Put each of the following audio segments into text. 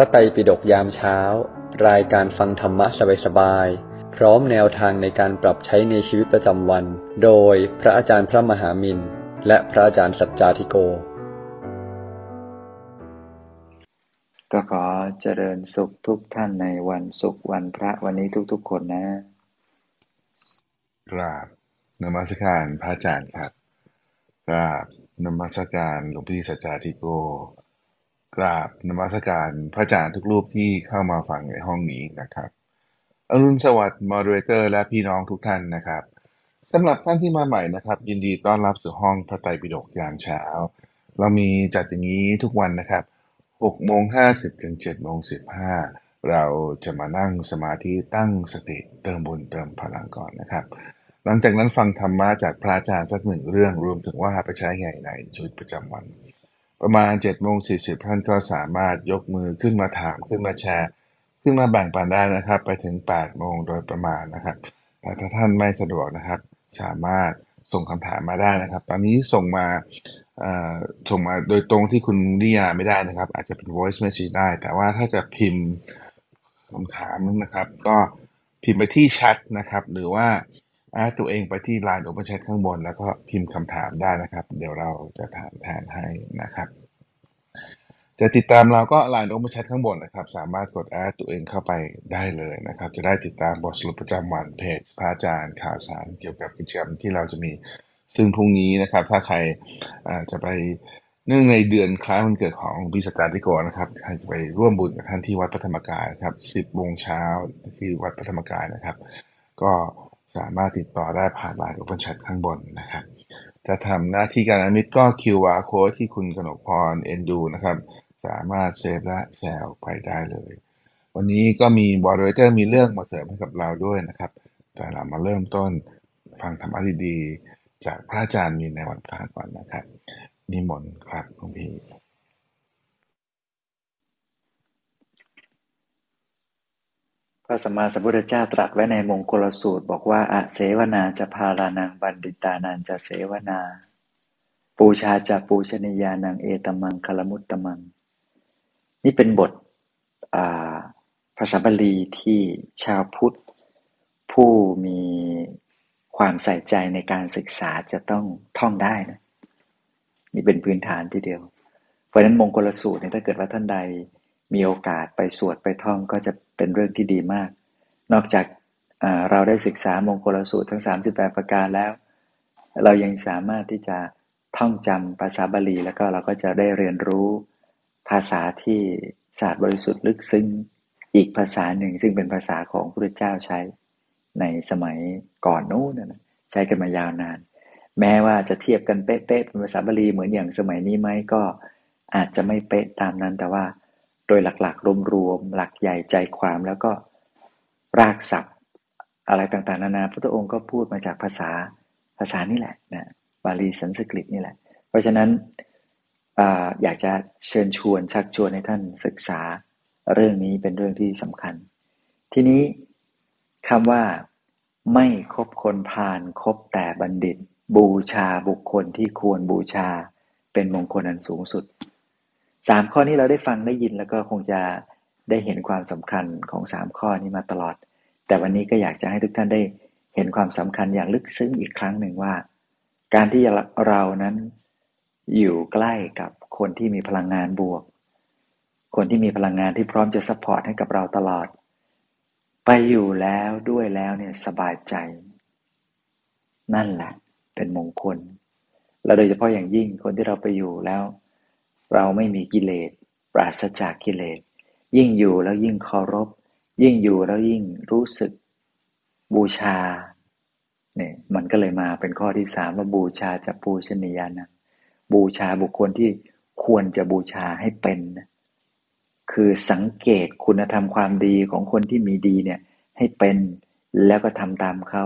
ระไตรปิฎกยามเช้า รายการฟังธรรมะสบายๆ พร้อมแนวทางในการปรับใช้ในชีวิตประจำวัน โดยพระอาจารย์พระมหามินและพระอาจารย์สัจจาธิโก ก็ขอเจริญสุขทุกท่านในวันศุกร์วันพระวันนี้ทุกๆคนนะ กราบนมัสการพระอาจารย์ครับ กราบนมัสการหลวงพี่สัจจาธิโก กราบนมัสการพระอาจารย์ทุกรูปที่เข้ามาฟังในห้องนี้นะครับอรุณสวัสดิ์มอดเรเตอร์ และพี่น้องทุกท่านนะครับสำหรับท่านที่มาใหม่นะครับ ยินดีต้อนรับสู่ห้องพระไตรปิฎกยามเช้า เรามีจัดอย่างนี้ทุกวันนะครับ6โมง50ถึง7โมง15 เราจะมานั่งสมาธิตั้งสติเติมบุญเติมพลังก่อนนะครับ หลังจากนั้นฟังธรรมะจากพระอาจารย์สักหนึ่งเรื่องรวมถึงว่าไปใช้ไงในชีวิตประจำวัน ประมาณ7โมง40ท่านก็สามารถยกมือขึ้นมาถามขึ้นมาแชร์ ขึ้นมาแบ่งปันได้นะครับ ไปถึง8โมงโดยประมาณนะครับ แต่ถ้าท่านไม่สะดวกนะครับ สามารถส่งคำถามมาได้นะครับ ตอนนี้ส่งมาส่งมาโดยตรงที่คุณนิยาไม่ได้นะครับ อาจจะเป็น voice message ได้ แต่ว่าถ้าจะพิมพ์คำถามนะครับ ก็พิมพ์ไปที่แชทนะครับ หรือว่า แอดตัวเองไปที่ Line Open Chat ข้างบน แล้วก็พิมพ์คำถามได้นะครับ เดี๋ยวเราจะถามแทนให้นะครับ จะติดตามเราก็ Line Open Chat ข้างบนนะครับ สามารถกดแอดตัวเองเข้าไปได้เลยนะครับ จะได้ติดตามบทสรุปประจำวันเพจพระอาจารย์ข่าวสารเกี่ยวกับกิจกรรมที่เราจะมี ซึ่งพรุ่งนี้นะครับ ถ้าใครจะไปเนื่องในเดือนคล้ายวันเกิดของหลวงพี่สตาริโกนะครับใครจะไปร่วมบุญกับท่านที่วัดพระธรรมกายครับ 10โมงเช้าที่วัดพระธรรมกายนะครับ ก็ สามารถติดต่อได้ผ่านไลน์ Open Chat ข้างบนนะครับ จะทำหน้าที่การอมิตก็ QR code ที่คุณกนกพรเอ็นดูนะครับ สามารถเซฟและแชร์ออกไปได้เลย วันนี้ก็มีบอดเรเตอร์มีเรื่องมาเสริมให้กับเราด้วยนะครับ แต่เรามาเริ่มต้นฟังธรรมะดีๆจากพระอาจารย์มีในวันพระก่อนนะครับ นิมนต์ครับหลวงพี่ พระสัมมาสัมพุทธเจ้าตรัสไว้ในมงคลสูตร บอกว่าอะเสวนาจะพารานังบัณฑิตานันจะเสวนา ปูชาจะปูชนียานังเอตมังคลมุตตมัง นี่เป็นบทภาษาบาลีที่ชาวพุทธ ผู้มีความใส่ใจในการศึกษาจะต้องท่องได้นะนี่เป็นพื้นฐานทีเดียว เพราะฉะนั้นมงคลสูตรเนี่ยถ้าเกิดว่าท่านใดมีโอกาสไปสวดไปท่องก็จะ เป็นเรื่องที่ดีมาก นอกจากเราได้ศึกษามงคลสูตรทั้ง 38 ประการแล้ว เรายังสามารถที่จะท่องจำภาษาบาลี แล้วก็เราก็จะได้เรียนรู้ภาษาที่ศาสตร์บริสุทธิ์ลึกซึ้งอีกภาษาหนึ่งซึ่งเป็นภาษาของพระพุทธเจ้าใช้ในสมัยก่อนนู้นนะใช้กันมายาวนาน แม้ว่าจะเทียบกันเป๊ะๆเป็นภาษาบาลีเหมือนอย่างสมัยนี้ไหมก็อาจจะไม่เป๊ะตามนั้นแต่ว่า โดยหลักๆ รวมๆ หลักใหญ่ใจความแล้วก็รากศัพท์ อะไรต่างๆ นานาพระพุทธองค์ก็พูดมาจากภาษาภาษานี่แหละนะบาลีสันสกฤตนี่แหละ เพราะฉะนั้นออยากจะเชิญชวนชักชวนให้ท่านศึกษาเรื่องนี้เป็นเรื่องที่สำคัญ ทีนี้คำว่า ไม่คบคนพาลคบแต่บัณฑิต บูชาบุคคลที่ควรบูชาเป็นมงคลอันสูงสุด สามข้อนี้เราได้ฟังได้ยินแล้วก็คงจะได้เห็นความสำคัญของสามข้อนี้มาตลอด แต่วันนี้ก็อยากจะให้ทุกท่านได้เห็นความสำคัญอย่างลึกซึ้งอีกครั้งหนึ่งว่า การที่เรานั้นอยู่ใกล้กับคนที่มีพลังงานบวก คนที่มีพลังงานที่พร้อมจะ support ให้กับเราตลอด ไปอยู่แล้วด้วยแล้วเนี่ยสบายใจ นั่นแหละเป็นมงคล และโดยเฉพาะอย่างยิ่งคนที่เราไปอยู่แล้ว เราไม่มีกิเลส ปราศจากกิเลส ยิ่งอยู่แล้วยิ่งเคารพ ยิ่งอยู่แล้วยิ่งรู้สึกบูชาเนี่ยมันก็เลยมาเป็นข้อที่สามว่าบูชาจะปูชนียานะบูชาบุคคลที่ควรจะบูชาให้เป็นนะคือสังเกตคุณธรรมความดีของคนที่มีดีเนี่ยให้เป็นแล้วก็ทำตามเขา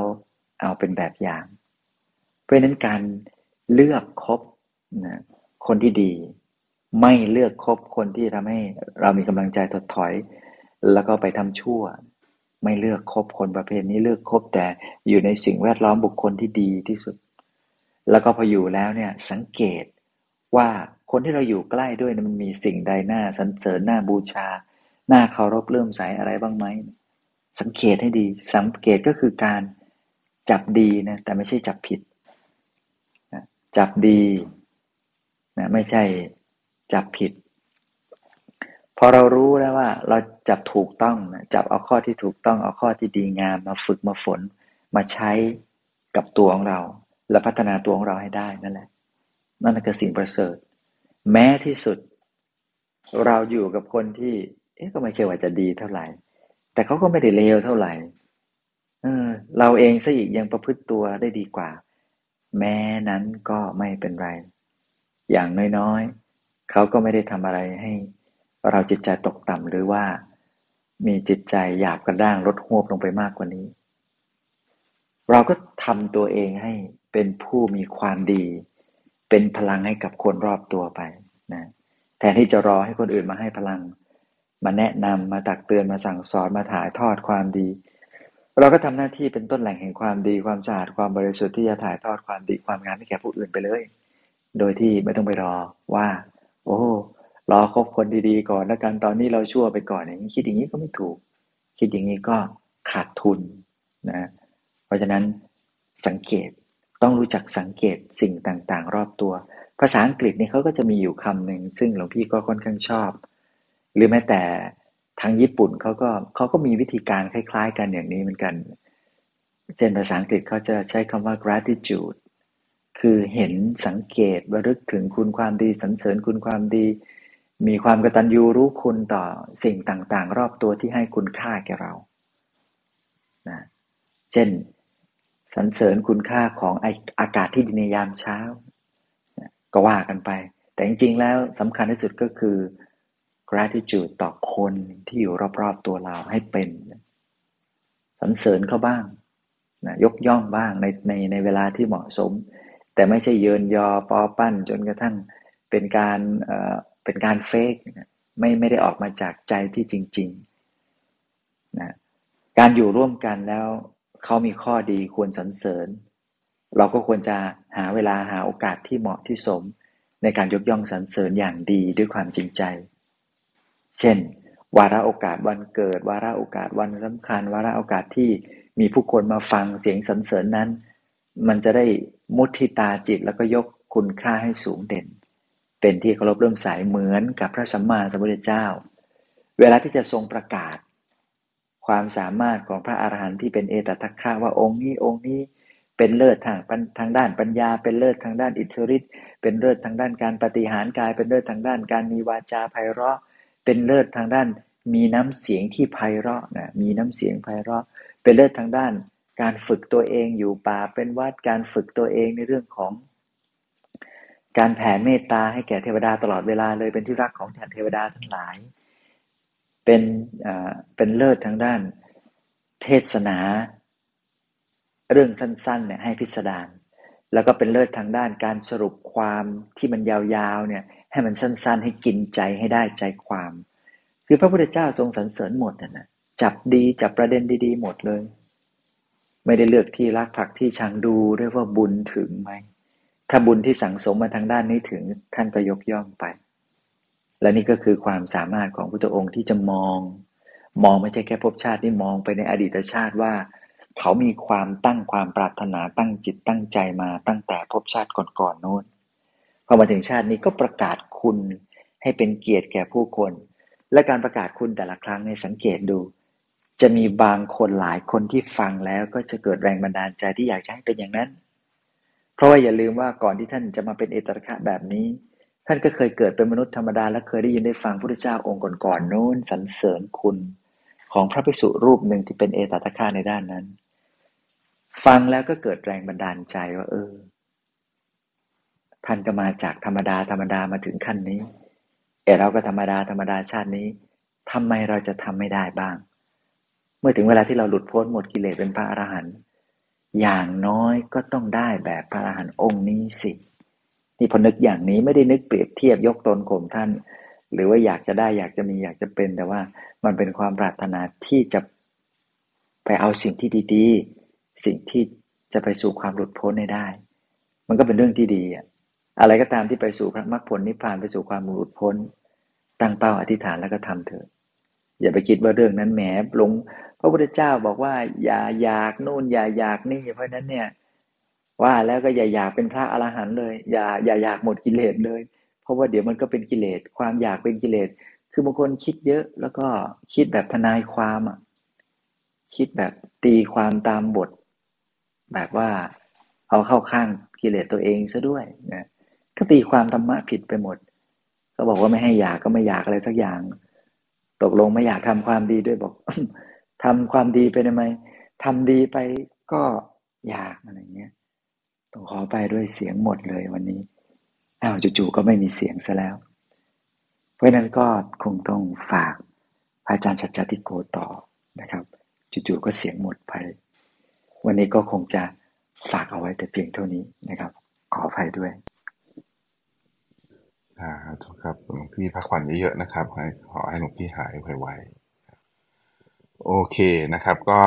เอาเป็นแบบอย่าง เพราะฉะนั้นการเลือกคบนะคนที่ดี ไม่เลือกคบคนที่ทำให้เรามีกำลังใจถดถอย แล้วก็ไปทำชั่ว ไม่เลือกคบคนประเภทนี้เลือกคบแต่อยู่ในสิ่งแวดล้อมบุคคลที่ดีที่สุด แล้วก็พออยู่แล้วเนี่ยสังเกตว่าคนที่เราอยู่ใกล้ด้วยมันมีสิ่งใดหน้าสรรเสริญหน้าบูชา หน้าเคารพเริ่มใสอะไรบ้างไหมสังเกตให้ดี สังเกตก็คือการจับดีนะแต่ไม่ใช่จับผิดจับดีนะไม่ใช่ จับผิด พอเรารู้แล้วว่า เราจับถูกต้องจับเอาข้อที่ถูกต้องเอาข้อที่ดีงามมาฝึกมาฝน มาใช้กับตัวของเรา และพัฒนาตัวของเราให้ได้นั่นแหละ นั่นคือสิ่งประเสริฐ แม้ที่สุด เราอยู่กับคนที่ เอ๊ะก็ไม่ใช่ว่าจะดีเท่าไหร่ แต่เขาก็ไม่ได้เลวเท่าไหร่เออเราเองซะอีกยังประพฤติตัวได้ดีกว่า แม้นั้นก็ไม่เป็นไร อย่างน้อยๆ เขาก็ไม่ได้ทำอะไรให้เราจิตใจตกต่ำหรือว่ามีจิตใจหยาบกระด้างลดหวบลงไปมากกว่านี้ เราก็ทำตัวเองให้เป็นผู้มีความดี เป็นพลังให้กับคนรอบตัวไปนะแทนที่จะรอให้คนอื่นมาให้พลัง มาแนะนำมาตักเตือนมาสั่งสอนมาถ่ายทอดความดี เราก็ทำหน้าที่เป็นต้นแหล่งแห่งความดีความสะอาดความบริสุทธิ์ที่จะถ่ายทอดความดีความงามให้แก่ผู้อื่นไปเลย โดยที่ไม่ต้องไปรอว่า โอ้ รอคบคนดีๆ ก่อนแล้วกันตอนนี้เราชั่วไปก่อนอย่างนี้คิดอย่างนี้ก็ไม่ถูก คิดอย่างนี้ก็ขาดทุนนะเพราะฉะนั้นสังเกตต้องรู้จักสังเกตสิ่งต่างๆ รอบตัว ภาษาอังกฤษนี่เขาก็จะมีอยู่คำหนึ่งซึ่งหลวงพี่ก็ค่อนข้างชอบ หรือแม้แต่ทางญี่ปุ่นเขาก็เขาก็มีวิธีการคล้าย ๆ กันอย่างนี้เหมือนกัน เช่นภาษาอังกฤษเขาจะใช้คำว่า gratitude คือเห็นสังเกตระลึกถึงคุณความดีสรรเสริญคุณความดี มีความกตัญญูรู้คุณต่อสิ่งต่างๆ รอบตัวที่ให้คุณค่าแก่เรานะเช่นสรรเสริญคุณค่าของอากาศที่ดีในยามเช้า ก็ว่ากันไป แต่จริงๆแล้วสำคัญที่สุดก็คือ gratitude ต่อคนที่อยู่รอบๆตัวเราให้เป็นสรรเสริญเขาบ้างนะยกย่องบ้างในในในเวลาที่เหมาะสม แต่ไม่ใช่เยินยอปอปั้นจนกระทั่งเป็นการเอ่อเป็นการเฟกไม่ไม่ได้ออกมาจากใจที่จริงๆนะการอยู่ร่วมกันแล้วเขามีข้อดีควรสรรเสริญ เราก็ควรจะหาเวลาหาโอกาสที่เหมาะที่สม ในการยกย่องสรรเสริญอย่างดีด้วยความจริงใจ เช่น วาระโอกาสวันเกิด วาระโอกาสวันสำคัญ วาระโอกาสที่มีผู้คนมาฟังเสียงสรรเสริญนั้น มันจะได้มุทิตาจิตแล้วก็ยกคุณค่าให้สูงเด่น เป็นที่เคารพเริ่มสายเหมือนกับพระสัมมาสัมพุทธเจ้า เวลาที่จะทรงประกาศ ความสามารถของพระอาหารหันต์ที่เป็นเอตทัคคะว่าองค์นี้องค์นี้เป็นเลิศทางทางด้านปัญญา เป็นเลิศทางด้านอิทธิฤทธิ์เป็นเลิศทางด้านการปฏิหารกาย เป็นเลิศทางด้านการมีวาจาไพเราะ เป็นเลิศทางด้านมีน้ำเสียงที่ไพเราะนะมีน้ำเสียงไพเราะ เป็นเลิศทางด้าน การฝึกตัวเองอยู่ป่าเป็นวัดการฝึกตัวเองในเรื่องของการแผ่เมตตาให้แก่เทวดาตลอดเวลาเลยเป็นที่รักของเทวดาทั้งหลาย เป็นอ่าเป็นเลิศทางด้าน เทศนา เรื่องสั้นๆเนี่ยให้พิสดารแล้วก็เป็นเลิศทางด้านการสรุปความที่มันยาวๆเนี่ยให้มันสั้นๆ ให้กินใจให้ได้ใจความ คือพระพุทธเจ้าทรงสรรเสริญหมดนะนะจับดีจับประเด็นดีๆ หมดเลย ไม่ได้เลือกที่รักผักที่ชังดูด้วยว่าบุญถึงไหม ถ้าบุญที่สั่งสมมาทางด้านนี้ถึงท่านก็ยกย่องไป และนี่ก็คือความสามารถของพระองค์ที่จะมอง มองไม่ใช่แค่ภพชาติที่มองไปในอดีตชาติว่า เขามีความตั้งความปรารถนาตั้งจิตตั้งใจมาตั้งแต่ภพชาติก่อนๆโน้นพอมาถึงชาตินี้ก็ประกาศคุณให้เป็นเกียรติแก่ผู้คน และการประกาศคุณแต่ละครั้งในสังเกตดู จะมีบางคนหลายคนที่ฟังแล้วก็จะเกิดแรงบันดาลใจที่อยากจะให้เป็นอย่างนั้น เพราะว่าอย่าลืมว่าก่อนที่ท่านจะมาเป็นเอตระคะแบบนี้ ท่านก็เคยเกิดเป็นมนุษย์ธรรมดาและเคยได้ยินได้ฟังพระพุทธเจ้าองค์ก่อนๆโน้นสรรเสริญคุณ ของพระภิกษุรูปหนึ่งที่เป็นเอตตะคะในด้านนั้น ฟังแล้วก็เกิดแรงบันดาลใจว่า เออ ท่านก็มาจากธรรมดาธรรมดามาถึงขั้นนี้ เอเราก็ธรรมดาธรรมดาชาตินี้ทำไมเราจะทำไม่ได้บ้าง เมื่อถึงเวลาที่เราหลุดพ้นหมดกิเลสเป็นพระอรหันต์อย่างน้อยก็ต้องได้แบบพระอรหันต์องค์นี้สินี่พอนึกอย่างนี้ไม่ได้นึกเปรียบเทียบยกตนข่มท่าน หรือว่าอยากจะได้อยากจะมีอยากจะเป็นแต่ว่ามันเป็นความปรารถนาที่จะไปเอาสิ่งที่ดีๆ สิ่งที่จะไปสู่ความหลุดพ้นได้ มันก็เป็นเรื่องที่ดีอะอะไรก็ตามที่ไปสู่พระมรรคผลนิพพานไปสู่ความหลุดพ้น ตั้งเป้าอธิษฐานแล้วก็ทำเถอะ อย่าไปคิดว่าเรื่องนั้นแหมหลงพระพุทธเจ้าบอกว่า อย่าอยากโน่นอย่าอยากนี่ เพราะนั้นเนี่ย ว่าแล้วก็อย่าอยากเป็นพระอรหันต์เลย อย่าอย่าอยากหมดกิเลสเลย เพราะว่าเดี๋ยวมันก็เป็นกิเลสความอยากเป็นกิเลสคือบางคนคิดเยอะแล้วก็คิดแบบทนายความอะคิดแบบตีความตามบท แบบว่าเอาเข้าข้างกิเลสตัวเองซะด้วยนะก็ตีความธรรมะผิดไปหมด ก็บอกว่าไม่ให้อยากก็ไม่อยากอะไรสักอย่าง ตกลงไม่อยากทำความดีด้วยบอกทำความดีไปทำไมทำดีไปก็อยากอะไรเงี้ยต้องขอไปด้วยเสียงหมดเลยวันนี้อ้าวจู่ๆก็ไม่มีเสียงซะแล้ว เพราะนั้นก็คงต้องฝากพระอาจารย์สัจจติโกต่อนะครับจู่ๆก็เสียงหมดไป วันนี้ก็คงจะฝากเอาไว้แต่เพียงเท่านี้นะครับ ขออภัยด้วย อ่าถูกครับหลวงพี่พักผ่อนเยอะๆนะครับให้ขอให้หลวงพี่หายไวๆโอเคนะครับ ก็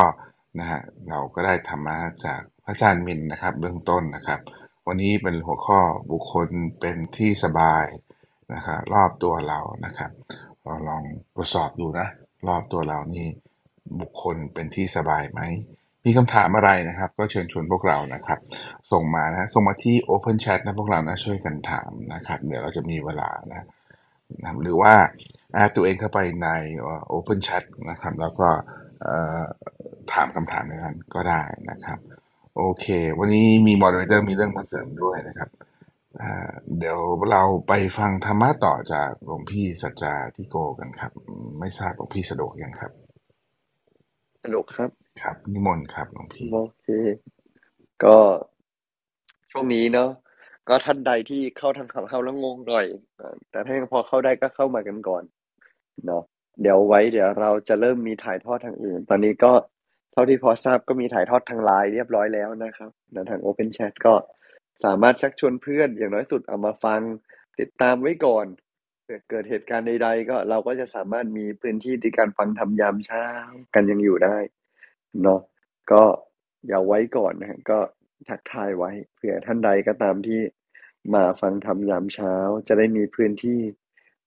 นะฮะเราก็ได้ธรรมะจากพระอาจารย์มินนะครับ เบื้องต้นนะครับ วันนี้เป็นหัวข้อบุคคลเป็นที่สบายนะครับรอบตัวเรานะครับเราลองตรวจสอบดูนะ รอบตัวเรานี่บุคคลเป็นที่สบายไหม มีคำถามอะไรนะครับ ก็เชิญชวนพวกเรานะครับ ส่งมานะส่งมาที่ Open Chat นะพวกเรานะช่วยกันถามนะครับ เดี๋ยวเราจะมีเวลานะนะหรือว่าแอดตัวเองเข้าไปใน Open Chat นะครับ แล้วก็ถามคำถามในนั้นก็ได้นะครับ โอเค วันนี้มีมอดเตอร์มีเรื่องมาเสริมด้วยนะครับเดี๋ยวเราไปฟังธรรมะต่อจากหลวงพี่สัจจาที่โกกันครับ ไม่ทราบหลวงพี่สะดวกยังครับสนุกครับ ครับนิมนต์ครับหลวงพี่โอเค ก็ช่วงนี้เนาะก็ท่านใดที่เข้าทางขับเข้าแล้วงงหน่อยแต่ถ้ายังพอเข้าได้ก็เข้ามากันก่อนเนาะเดี๋ยวไว้เดี๋ยวเราจะเริ่มมีถ่ายทอดทางอื่น ตอนนี้ก็เท่าที่พอทราบก็มีถ่ายทอดทางไลน์เรียบร้อยแล้วนะครับทาง Open Chat ก็สามารถชักชวนเพื่อนอย่างน้อยสุดเอามาฟังติดตามไว้ก่อนเกิดเหตุการณ์ใดๆ ก็เราก็จะสามารถมีพื้นที่ในการฟังทำยามเช้ากันยังอยู่ได้ เนาะ ก็อย่าไว้ก่อนนะก็ทักทายไว้ เผื่อท่านใดก็ตามที่มาฟังธรรมยามเช้า จะได้มีพื้นที่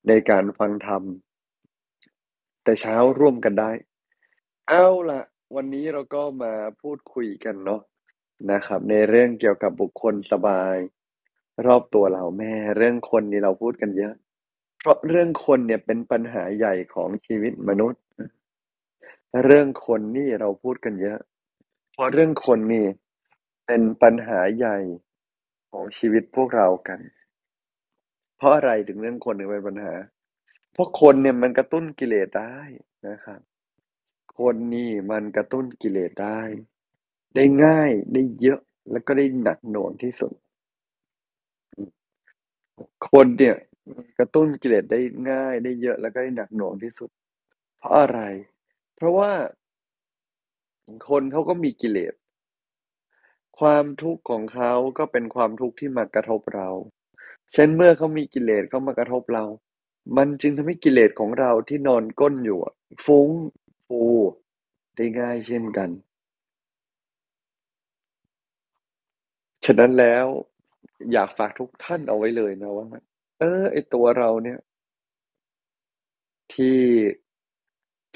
ในการฟังธรรม แต่เช้าร่วมกันได้ เอาละวันนี้เราก็มาพูดคุยกันเนาะนะครับ ในเรื่องเกี่ยวกับบุคคลสบาย รอบตัวเราแม่ เรื่องคนนี่เราพูดกันเยอะ เพราะเรื่องคนเนี่ยเป็นปัญหาใหญ่ของชีวิตมนุษย์ เรื่องคนนี่เราพูดกันเยอะ เพราะเรื่องคนนี่เป็นปัญหาใหญ่ของชีวิตพวกเรากัน เพราะอะไรถึงเรื่องคนถึงเป็นปัญหา เพราะคนเนี่ยมันกระตุ้นกิเลสได้นะครับ คนนี่มันกระตุ้นกิเลสได้ ได้ง่ายได้เยอะแล้วก็ได้หนักหน่วงที่สุด คนเนี่ยกระตุ้นกิเลสได้ง่ายได้เยอะแล้วก็ได้หนักหน่วงที่สุด เพราะอะไร เพราะว่าคนเขาก็มีกิเลส ความทุกข์ของเขาก็เป็นความทุกข์ที่มากระทบเรา เช่นเมื่อเขามีกิเลสเขามากระทบเรา มันจึงทำให้กิเลสของเราที่นอนก้นอยู่ฟุ้งฟูได้ง่ายเช่นกัน ฉะนั้นแล้วอยากฝากทุกท่านเอาไว้เลยนะว่า เออไอตัวเราเนี่ย ที่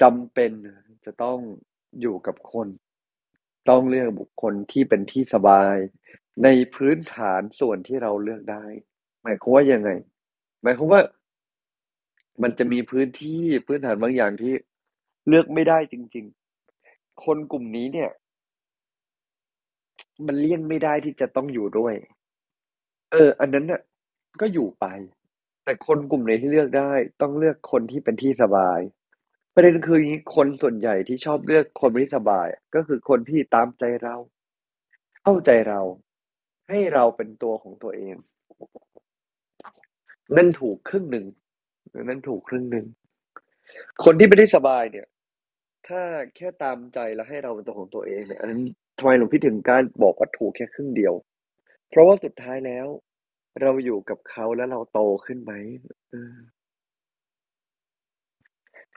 จำเป็นจะต้องอยู่กับคน ต้องเลือกบุคคลที่เป็นที่สบาย ในพื้นฐานส่วนที่เราเลือกได้ หมายความว่ายังไง หมายความว่า มันจะมีพื้นที่พื้นฐานบางอย่างที่เลือกไม่ได้จริง ๆ คนกลุ่มนี้เนี่ย มันเลี่ยงไม่ได้ที่จะต้องอยู่ด้วย เออ อันนั้นน่ะ ก็อยู่ไป แต่คนกลุ่มไหนที่เลือกได้ ต้องเลือกคนที่เป็นที่สบาย ประเด็นคืออย่างนี้ คนส่วนใหญ่ที่ชอบเลือกคนไม่สบาย ก็คือคนที่ตามใจเรา เข้าใจเรา ให้เราเป็นตัวของตัวเอง นั่นถูกครึ่งหนึ่ง นั่นถูกครึ่งหนึ่ง คนที่ไม่ได้สบายเนี่ย ถ้าแค่ตามใจแล้วให้เราเป็นตัวของตัวเองเนี่ย อันนั้นทำไมหลวงพี่ถึงการบอกว่าถูกแค่ครึ่งเดียว เพราะว่าสุดท้ายแล้ว เราอยู่กับเขาแล้วเราโตขึ้นไหม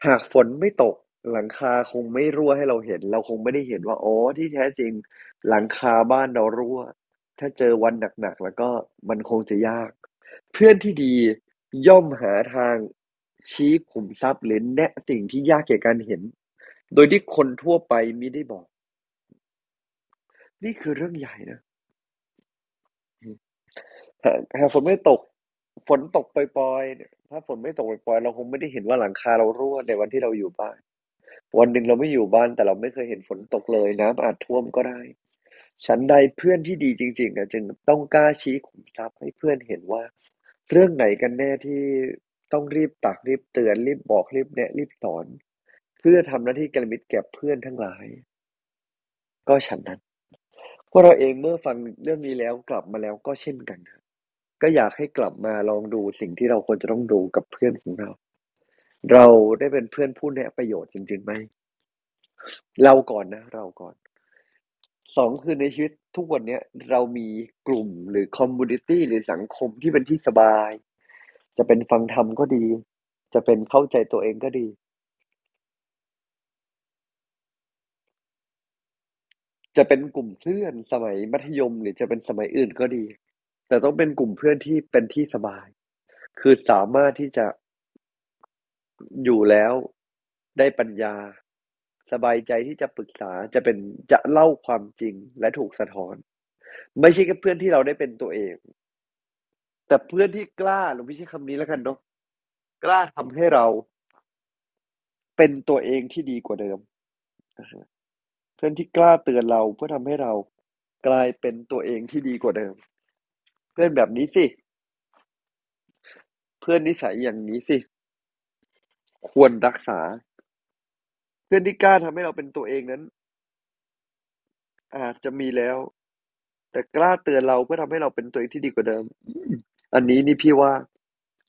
หากฝนไม่ตก หลังคาคงไม่รั่วให้เราเห็น เราคงไม่ได้เห็นว่า อ๋อ ที่แท้จริงหลังคาบ้านเรารั่ว ถ้าเจอวันหนัก ๆ แล้วก็มันคงจะยาก เพื่อนที่ดีย่อมหาทางชี้ขุมทรัพย์หรือแนะสิ่งที่ยากแก่การเห็น โดยที่คนทั่วไปมิได้บอก นี่คือเรื่องใหญ่นะหากฝนไม่ตก ฝนตกปล่อยๆเนี่ย ถ้าฝนไม่ตกปล่อยๆเราคงไม่ได้เห็นว่าหลังคาเรารั่วในวันที่เราอยู่บ้าน วันหนึ่งเราไม่อยู่บ้านแต่เราไม่เคยเห็นฝนตกเลย น้ำอาจท่วมก็ได้ ฉันใดเพื่อนที่ดีจริงๆนะจึงต้องกล้าชี้ขุมทรัพย์ให้เพื่อนเห็นว่า เรื่องไหนกันแน่ที่ต้องรีบตักรีบเตือนรีบบอกรีบแนะรีบสอน เพื่อทำหน้าที่กระมิดแก่เพื่อนทั้งหลาย ก็ฉันนั้นพวกเราเองเมื่อฟังเรื่องนี้แล้วกลับมาแล้วก็เช่นกันครับ ก็อยากให้กลับมาลองดูสิ่งที่เราควรจะต้องดูกับเพื่อนของเรา เราได้เป็นเพื่อนผู้แนะประโยชน์จริงๆไหม เราก่อนนะ เราก่อน สองคือในชีวิตทุกวันเนี้ยเรามีกลุ่มหรือคอมมูนิตี้หรือสังคมที่เป็นที่สบาย จะเป็นฟังธรรมก็ดี จะเป็นเข้าใจตัวเองก็ดี จะเป็นกลุ่มเพื่อนสมัยมัธยม หรือจะเป็นสมัยอื่นก็ดี แต่ต้องเป็นกลุ่มเพื่อนที่เป็นที่สบาย คือสามารถที่จะอยู่แล้วได้ปัญญา สบายใจที่จะปรึกษาจะเป็นจะเล่าความจริงและถูกสะท้อน ไม่ใช่แค่เพื่อนที่เราได้เป็นตัวเอง แต่เพื่อนที่กล้าหรือไม่ใช่คำนี้แล้วกันเนาะกล้าทำให้เราเป็นตัวเองที่ดีกว่าเดิม เพื่อนที่กล้าเตือนเราเพื่อทำให้เรากลายเป็นตัวเองที่ดีกว่าเดิม พื่อนแบบนี้สิ เพื่อนนิสัยอย่างนี้สิ ควรรักษา เพื่อนที่กล้าทำให้เราเป็นตัวเองนั้น อาจจะมีแล้ว แต่กล้าเตือนเราเพื่อทำให้เราเป็นตัวเองที่ดีกว่าเดิม อันนี้นี่พี่ว่า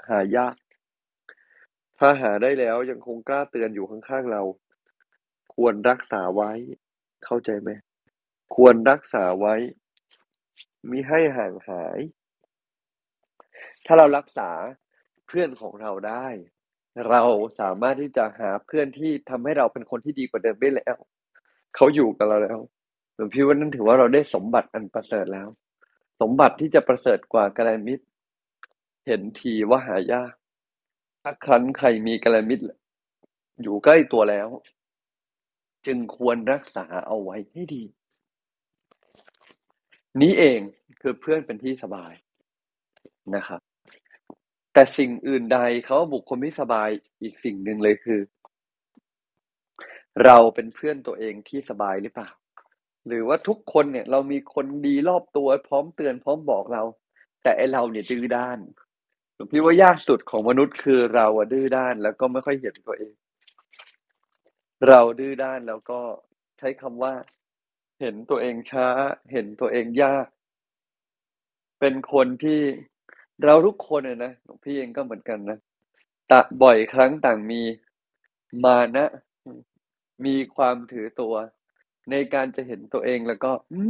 หายาก ถ้าหาได้แล้วยังคงกล้าเตือนอยู่ข้างๆเรา ควรรักษาไว้ เข้าใจไหม ควรรักษาไว้มิให้ห่างหาย ถ้าเรารักษาเพื่อนของเราได้ เราสามารถที่จะหาเพื่อนที่ทำให้เราเป็นคนที่ดีกว่าเดิมได้แล้วเขาอยู่กับเราแล้วหลวงพี่ว่านั่นถือว่าเราได้สมบัติอันประเสริฐแล้ว สมบัติที่จะประเสริฐกว่ากลาณมิตร เห็นทีว่าหายากถ้าครั้นใครมีกลาณมิตร อยู่ใกล้ตัวแล้ว จึงควรรักษาเอาไว้ให้ดี นี้เองคือเพื่อนเป็นที่สบาย นะครับ แต่สิ่งอื่นใดเขาว่าบุคคลไม่สบายอีกสิ่งหนึ่งเลยคือ เราเป็นเพื่อนตัวเองที่สบายหรือเปล่า หรือว่าทุกคนเนี่ย เรามีคนดีรอบตัวพร้อมเตือนพร้อมบอกเรา แต่ไอเราเนี่ยดื้อด้านผมพี่ว่ายากสุดของมนุษย์คือเราอะดื้อด้านแล้วก็ไม่ค่อยเห็นตัวเอง เราดื้อด้านแล้วก็ใช้คำว่า เห็นตัวเองช้า เห็นตัวเองยาก เป็นคนที่ เราทุกคนเน่ยนะ พี่เองก็เหมือนกันนะตะบ่อยครั้งต่างมีมานะ มีความถือตัว ในการจะเห็นตัวเองแล้วก็ อื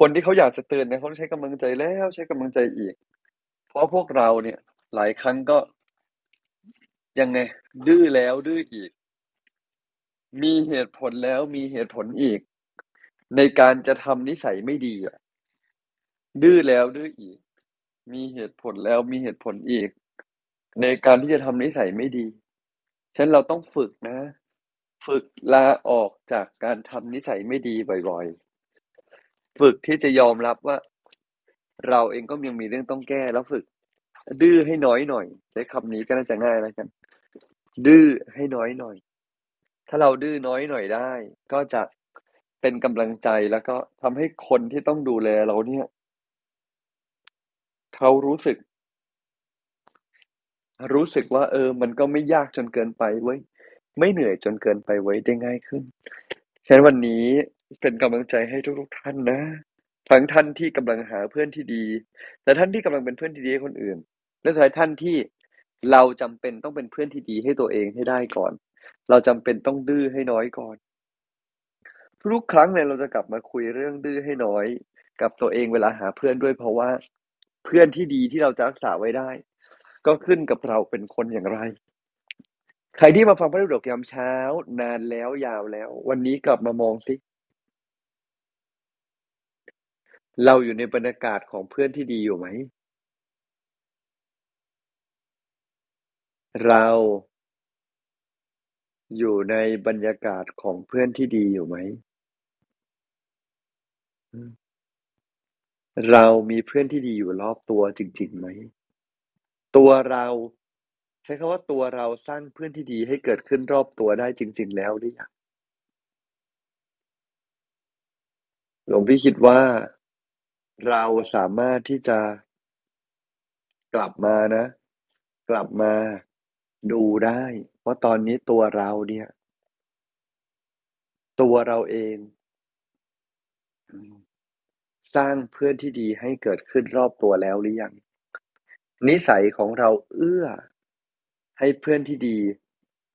คนที่เขาอยากจะเตือนเนี่ยเขาใช้กำลังใจแล้วใช้กำลังใจอีก เพราะพวกเราเนี่ย หลายครั้งก็ยังไง ดื้อแล้วดื้ออีก มีเหตุผลแล้วมีเหตุผลอีก ในการจะทำนิสัยไม่ดีอะดื้อแล้วดื้ออีก มีเหตุผลแล้วมีเหตุผลอีก ในการที่จะทำนิสัยไม่ดีฉะนั้นเราต้องฝึกนะ ฝึกลาออกจากการทำนิสัยไม่ดีบ่อยๆ ฝึกที่จะยอมรับว่า เราเองก็ยังมีเรื่องต้องแก้แล้วฝึก ดื้อให้น้อยหน่อยใช้คำนี้ก็น่าจะง่ายแล้วกัน ดื้อให้น้อยหน่อย ถ้าเราดื้อน้อยหน่อยได้ ก็จะเป็นกำลังใจแล้วก็ทำให้คนที่ต้องดูแลเราเนี่ย เขารู้สึก รู้สึกว่า เออ มันก็ไม่ยากจนเกินไปเว้ย ไม่เหนื่อยจนเกินไปไว้ยได้ง่ายขึ้น ฉะนั้นวันนี้เป็นกำลังใจให้ทุกๆท่านนะทั้งท่านที่กำลังหาเพื่อนที่ดีแต่ท่านที่กำลังเป็นเพื่อนที่ดีให้คนอื่น และสุดท้ายท่านที่เราจำเป็นต้องเป็นเพื่อนที่ดีให้ตัวเองให้ได้ก่อน เราจำเป็นต้องดื้อให้น้อยก่อน ทุกครั้งเนี่ยเราจะกลับมาคุยเรื่องดื้อให้น้อย กับตัวเองเวลาหาเพื่อนด้วยเพราะว่า เพื่อนที่ดีที่เราจะรักษาไว้ได้ ก็ขึ้นกับเราเป็นคนอย่างไร ใครที่มาฟังพระดกยามเช้า นานแล้วยาวแล้ว วันนี้กลับมามองสิเราอยู่ในบรรยากาศของเพื่อนที่ดีอยู่ไหม เราอยู่ในบรรยากาศของเพื่อนที่ดีอยู่ไหม เรามีเพื่อนที่ดีอยู่รอบตัวจริงๆไหม ตัวเราใช้คำว่าตัวเราสร้างเพื่อนที่ดีให้เกิดขึ้นรอบตัวได้จริง ๆ แล้วหรือยังหลวงพี่คิดว่าเราสามารถที่จะกลับมานะ กลับมาดูได้ว่าตอนนี้ตัวเราเนี่ย ตัวเราเอง สร้างเพื่อนที่ดีให้เกิดขึ้นรอบตัวแล้วหรือยัง นิสัยของเราเอื้อ ให้เพื่อนที่ดี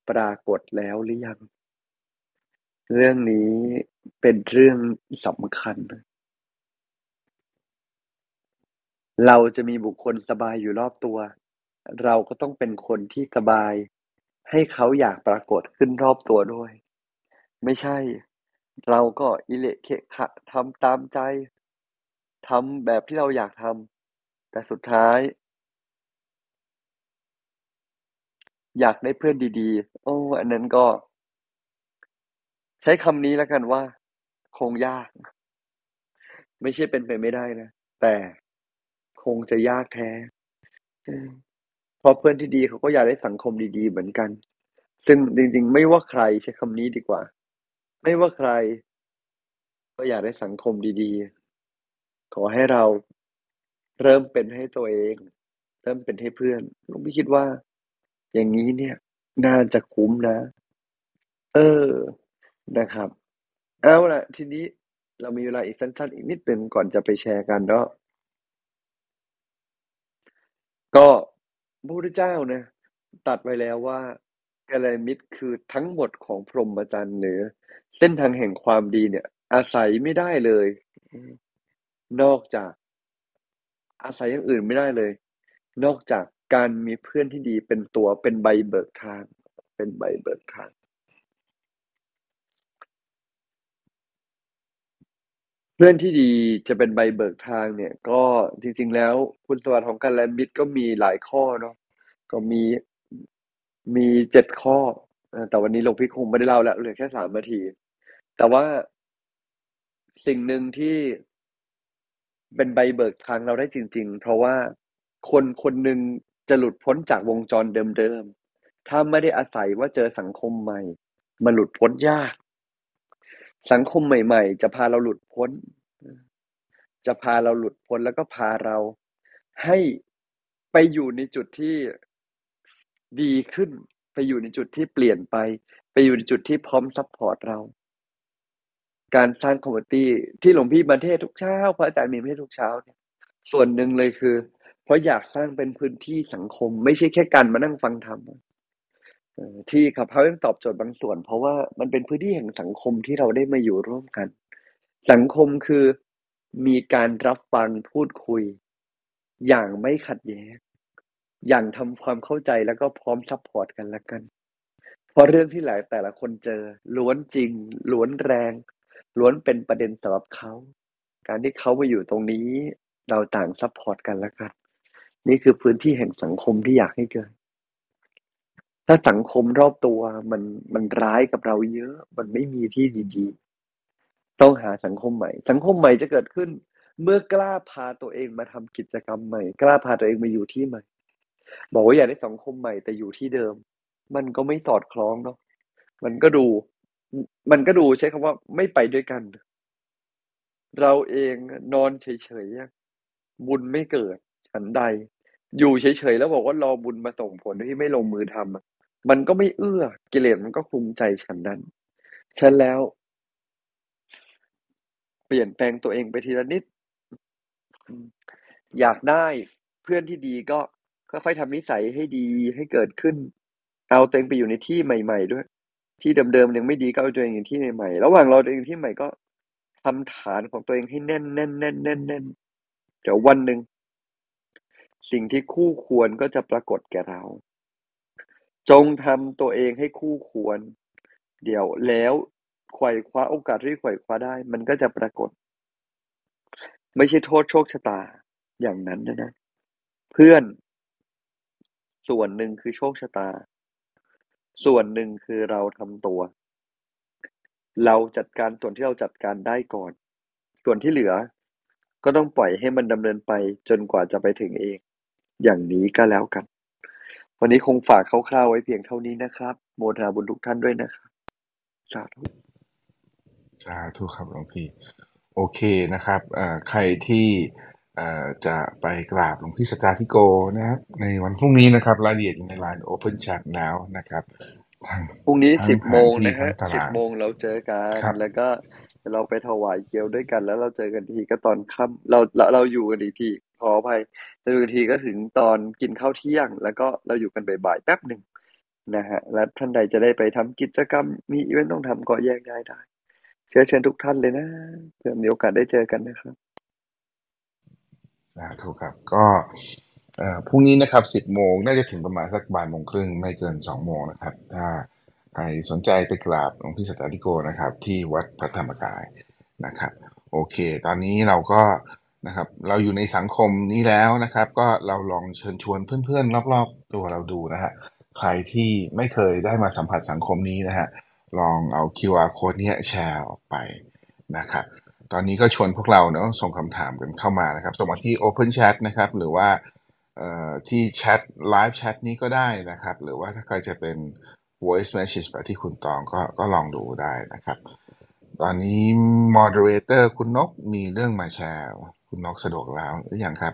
ปรากฏแล้วหรือยัง เรื่องนี้เป็นเรื่องสำคัญ เราจะมีบุคคลสบายอยู่รอบตัว เราก็ต้องเป็นคนที่สบาย ให้เขาอยากปรากฏขึ้นรอบตัวด้วย ไม่ใช่ เราก็อิเละเคะขะทำตามใจ ทำแบบที่เราอยากทำ แต่สุดท้าย อยากได้เพื่อนดีๆ โอ้ อันนั้นก็ ใช้คำนี้แล้วกันว่า คงยาก ไม่ใช่เป็นไปไม่ได้นะ แต่คงจะยากแท้เพราะเพื่อนที่ดีเขาก็อยากได้สังคมดีๆ เหมือนกัน ซึ่งจริงๆ ไม่ว่าใครใช้คำนี้ดีกว่า ไม่ว่าใคร ก็อยากได้สังคมดีๆ ขอให้เราเริ่มเป็นให้ตัวเอง เริ่มเป็นให้เพื่อนลุงพี่คิดว่า อย่างนี้เนี่ย น่าจะคุ้มนะ เออนะครับ เอาละทีนี้เรามีเวลาอีกสั้น ๆ อีกนิดหนึ่งก่อนจะไปแชร์กันเนาะก็พระพุทธเจ้านะตัดไว้แล้วว่ากัลมิตรคือทั้งหมดของพรหมจรรย์หรือ เส้นทางแห่งความดีเนี่ย อาศัยไม่ได้เลย นอกจากอาศัยอย่างอื่นไม่ได้เลย นอกจากการมีเพื่อนที่ดีเป็นตัวเป็นใบเบิกทาง เป็นใบเบิกทาง เพื่อนที่ดีจะเป็นใบเบิกทางเนี่ย ก็จริง ๆ แล้วคุณสวัสดิ์ของกัลยาณมิตรก็มีหลายข้อเนาะก็มีมีเจ็ดข้อ แต่วันนี้หลวงพี่คงไม่ได้เล่าแล้วเหลือแค่สามนาที แต่ว่าสิ่งหนึ่งที่ เป็นใบเบิกทางเราได้จริง ๆ เพราะว่าคนคนหนึ่งจะหลุดพ้นจากวงจรเดิมๆ ถ้าไม่ได้อาศัยว่าเจอสังคมใหม่ มันหลุดพ้นยาก สังคมใหม่ ๆ จะพาเราหลุดพ้น จะพาเราหลุดพ้นแล้วก็พาเรา ให้ไปอยู่ในจุดที่ดีขึ้น ไปอยู่ในจุดที่เปลี่ยนไป ไปอยู่ในจุดที่พร้อม support เรา การสร้าง community ที่หลวงพี่มาเทศน์ทุกเช้า พระอาจารย์มีเทศน์ทุกเช้าเนี่ยส่วนหนึ่งเลยคือ เพราะอยากสร้างเป็นพื้นที่สังคม ไม่ใช่แค่การมานั่งฟังธรรมที่ Clubhouse ยังตอบโจทย์บางส่วน เพราะว่ามันเป็นพื้นที่แห่งสังคมที่เราได้มาอยู่ร่วมกัน สังคมคือมีการรับฟังพูดคุย อย่างไม่ขัดแย้งอย่างทำความเข้าใจแล้วก็พร้อม support กันและกัน เพราะเรื่องที่หลายแต่ละคนเจอ ล้วนจริง ล้วนแรง ล้วนเป็นประเด็นสำหรับเขาการที่เขามาอยู่ตรงนี้เราต่าง support กันและกันนี่คือพื้นที่แห่งสังคมที่อยากให้เกิด ถ้าสังคมรอบตัวมันมันร้ายกับเราเยอะ มันไม่มีที่ดีๆ ต้องหาสังคมใหม่ สังคมใหม่จะเกิดขึ้น เมื่อกล้าพาตัวเองมาทำกิจกรรมใหม่ กล้าพาตัวเองมาอยู่ที่ใหม่ บอกว่าอยากได้สังคมใหม่แต่อยู่ที่เดิม มันก็ไม่สอดคล้องเนาะ มันก็ดู มันก็ดูใช้คำว่าไม่ไปด้วยกัน เราเองนอนเฉยๆบุญไม่เกิด ฉันใด อยู่เฉยๆแล้วบอกว่ารอบุญมาส่งผลที่ไม่ลงมือทำมันก็ไม่เอื้อ กิเลสมันก็คลุมใจฉันนั้นฉันแล้ว เปลี่ยนแปลงตัวเองไปทีละนิด อยากได้เพื่อนที่ดีก็ค่อยๆทำนิสัยให้ดีให้เกิดขึ้น เอาตัวเองไปอยู่ในที่ใหม่ ๆ ด้วย ที่เดิมๆยังไม่ดีก็เอาตัวเองอยู่ที่ใหม่ๆระหว่างเราตัวเองที่ใหม่ก็ทำฐานของตัวเองให้แน่นแน่นแน่นแน่นแน่นเดี๋ยววันหนึ่งสิ่งที่คู่ควรก็จะปรากฏแก่เรา จงทำตัวเองให้คู่ควร เดี๋ยวแล้วไขว่คว้าโอกาสที่ไขว่คว้าได้ มันก็จะปรากฏ ไม่ใช่โทษโชคชะตาอย่างนั้นนะนะเพื่อนส่วนหนึ่งคือโชคชะตา ส่วนหนึ่งคือเราทำตัว เราจัดการส่วนที่เราจัดการได้ก่อน ส่วนที่เหลือ ก็ต้องปล่อยให้มันดำเนินไปจนกว่าจะไปถึงเอง อย่างนี้ก็แล้วกัน วันนี้คงฝากคร่าวๆไว้เพียงเท่านี้นะครับ โมทนาบุญทุกท่านด้วยนะครับสาธุสาธุครับหลวงพี่ โอเคนะครับใครที่ จะไปกราบหลวงพี่สจจาธิโกนะครับในวันพรุ่งนี้นะครับรายละเอียดอยู่ในไลน์ Open Chat แล้วนะครับทางพรุ่งนี้ทั้สิบแผโมงที่นะฮะทั้งตสิบลาดโมงเราเจอกันครับแล้วก็เราไปถวายเกียวด้วยกัน แล้วเราเจอกันทีก็ตอนค่ำเราเราเราอยู่กันอีกทีขออภัยเราอยู่กันทีก็ถึงตอนกินข้าวเที่ยง แล้วก็เราอยู่กันบ่ายๆแป๊บหนึ่งนะฮะและท่านใดจะได้ไปทำกิจกรรมมีอีเวนต์ต้องทำก็แยกย้ายได้ เชิญเชิญทุกท่านเลยนะเพื่อมีโอกาสได้เจอกันนะครับ สาธุครับก็พรุ่งนี้นะครับสิบโมงน่าจะถึงประมาณสักบ่ายโมงครึ่งไม่เกินสองโมงนะครับ ถ้าใครสนใจไปกราบหลวงพี่สจจาธิโกนะครับ ที่วัดพระธรรมกายนะครับ โอเค ตอนนี้เราก็นะครับ เราอยู่ในสังคมนี้แล้วนะครับ ก็เราลองเชิญชวนเพื่อนๆ รอบๆ ตัวเราดูนะฮะใครที่ไม่เคยได้มาสัมผัสสังคมนี้นะฮะลองเอา QR code เนี้ยแชร์ออกไปนะครับ ตอนนี้ก็ชวนพวกเราเนาะส่งคำถามกันเข้ามานะครับ ส่งมาที่ Open Chat นะครับ หรือว่าเอ่อที่แชท Live Chat นี้ก็ได้นะครับ หรือว่าถ้าใครจะเป็น Voice Message แบบที่คุณตองก็ก็ลองดูได้นะครับ ตอนนี้ Moderator คุณนกมีเรื่องมาแชร์ คุณนกสะดวกแล้วหรือยังครับ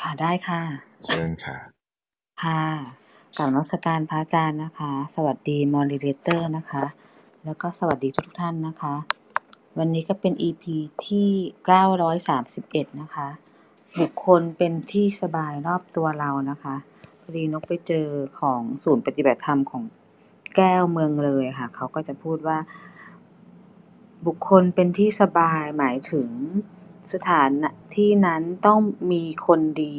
ค่ะได้ค่ะ เชิญค่ะ ค่ะกล่าวนมักการพระอาจารย์นะคะ สวัสดีมอนิเตอร์นะคะ แล้วก็สวัสดีทุกๆท่านนะคะ วันนี้ก็เป็น EP ที่ 931 นะคะ บุคคลเป็นที่สบายรอบตัวเรานะคะพอดีนกไปเจอของศูนย์ปฏิบัติธรรมของแก้วเมืองเลยค่ะ เขาก็จะพูดว่า บุคคลเป็นที่สบายหมายถึงสถานที่นั้นต้องมีคนดี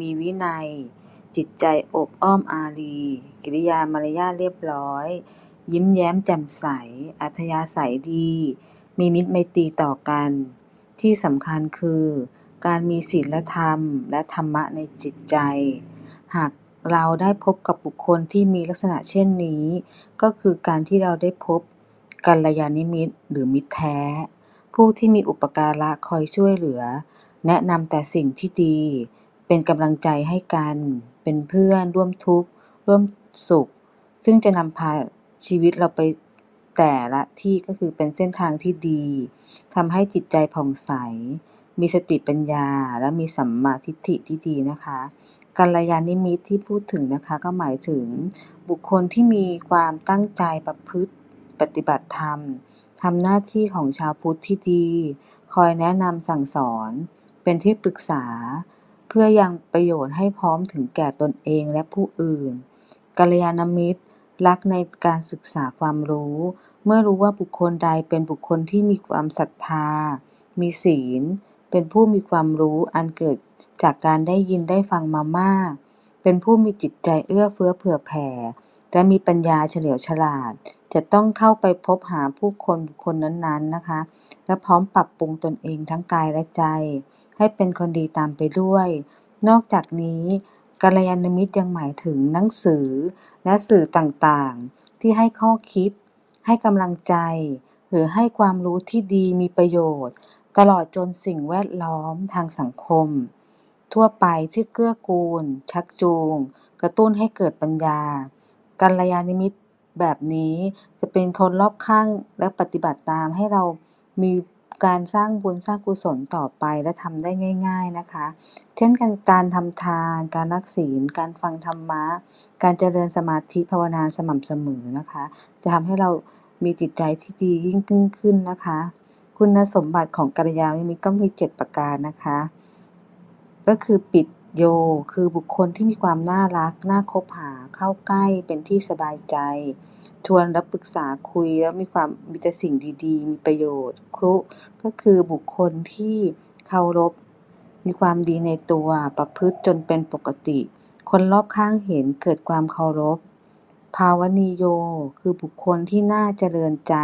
มีวินัย จิตใจอบอ้อมอารี กิริยามารยาทเรียบร้อย ยิ้มแย้มแจ่มใส อัธยาศัยดี มีมิตรไมตรีต่อกัน ที่สำคัญคือการมีศีลธรรมและธรรมะในจิตใจ หากเราได้พบกับบุคคลที่มีลักษณะเช่นนี้ ก็คือการที่เราได้พบกัลยาณมิตรหรือมิตรแท้ ผู้ที่มีอุปการะคอยช่วยเหลือ แนะนำแต่สิ่งที่ดี เป็นกำลังใจให้กัน เป็นเพื่อนร่วมทุกข์ ร่วมสุข ซึ่งจะนำพาชีวิตเราไป แต่ละที่ก็คือเป็นเส้นทางที่ดีทำให้จิตใจผ่องใส มีสติปัญญา และมีสัมมาทิฏฐิที่ดีนะคะกัลยาณมิตรที่พูดถึงนะคะก็หมายถึงบุคคลที่มีความตั้งใจประพฤติปฏิบัติธรรมทำหน้าที่ของชาวพุทธที่ดี คอยแนะนำสั่งสอน เป็นที่ปรึกษา เพื่อยังประโยชน์ให้พร้อมถึงแก่ตนเองและผู้อื่นกัลยาณมิตร รักในการศึกษาความรู้ เมื่อรู้ว่าบุคคลใดเป็นบุคคลที่มีความศรัทธา มีศีล เป็นผู้มีความรู้อันเกิดจากการได้ยินได้ฟังมามาก เป็นผู้มีจิตใจเอื้อเฟื้อเผื่อแผ่ และมีปัญญาเฉลียวฉลาด จะต้องเข้าไปพบหาผู้คนบุคคลนั้นๆนะคะ และพร้อมปรับปรุงตนเองทั้งกายและใจ ให้เป็นคนดีตามไปด้วย นอกจากนี้ กัลยาณมิตรยังหมายถึงหนังสือและสื่อต่าง ๆ ที่ให้ข้อคิด ให้กำลังใจ หรือให้ความรู้ที่ดีมีประโยชน์ ตลอดจนสิ่งแวดล้อมทางสังคม ทั่วไปที่เกื้อกูล ชักจูง กระตุ้นให้เกิดปัญญา กัลยาณมิตรแบบนี้จะเป็นคนรอบข้างและปฏิบัติตามให้เรามี การสร้างบุญสร้างกุศลต่อไปและทำได้ง่าย ๆนะคะ เช่นกันการทำทาน การรักศีล การฟังธรรมะ การเจริญสมาธิภาวนาสม่ำเสมอนะคะ จะทำให้เรามีจิตใจที่ดียิ่งขึ้นนะคะ คุณสมบัติของกัลยาณมิตรก็มี 7 ประการนะคะ ก็คือปิดโยคือบุคคลที่มีความน่ารัก น่าคบหาเข้าใกล้เป็นที่สบายใจ ชวนรับปรึกษาคุยแล้วมีความ มีแต่สิ่งดีๆมีประโยชน์ ครุ ก็คือบุคคลที่เคารพ มีความดีในตัว ประพฤติจนเป็นปกติ คนรอบข้างเห็นเกิดความเคารพ ภาวนีโย คือบุคคลที่น่าเจริญใจ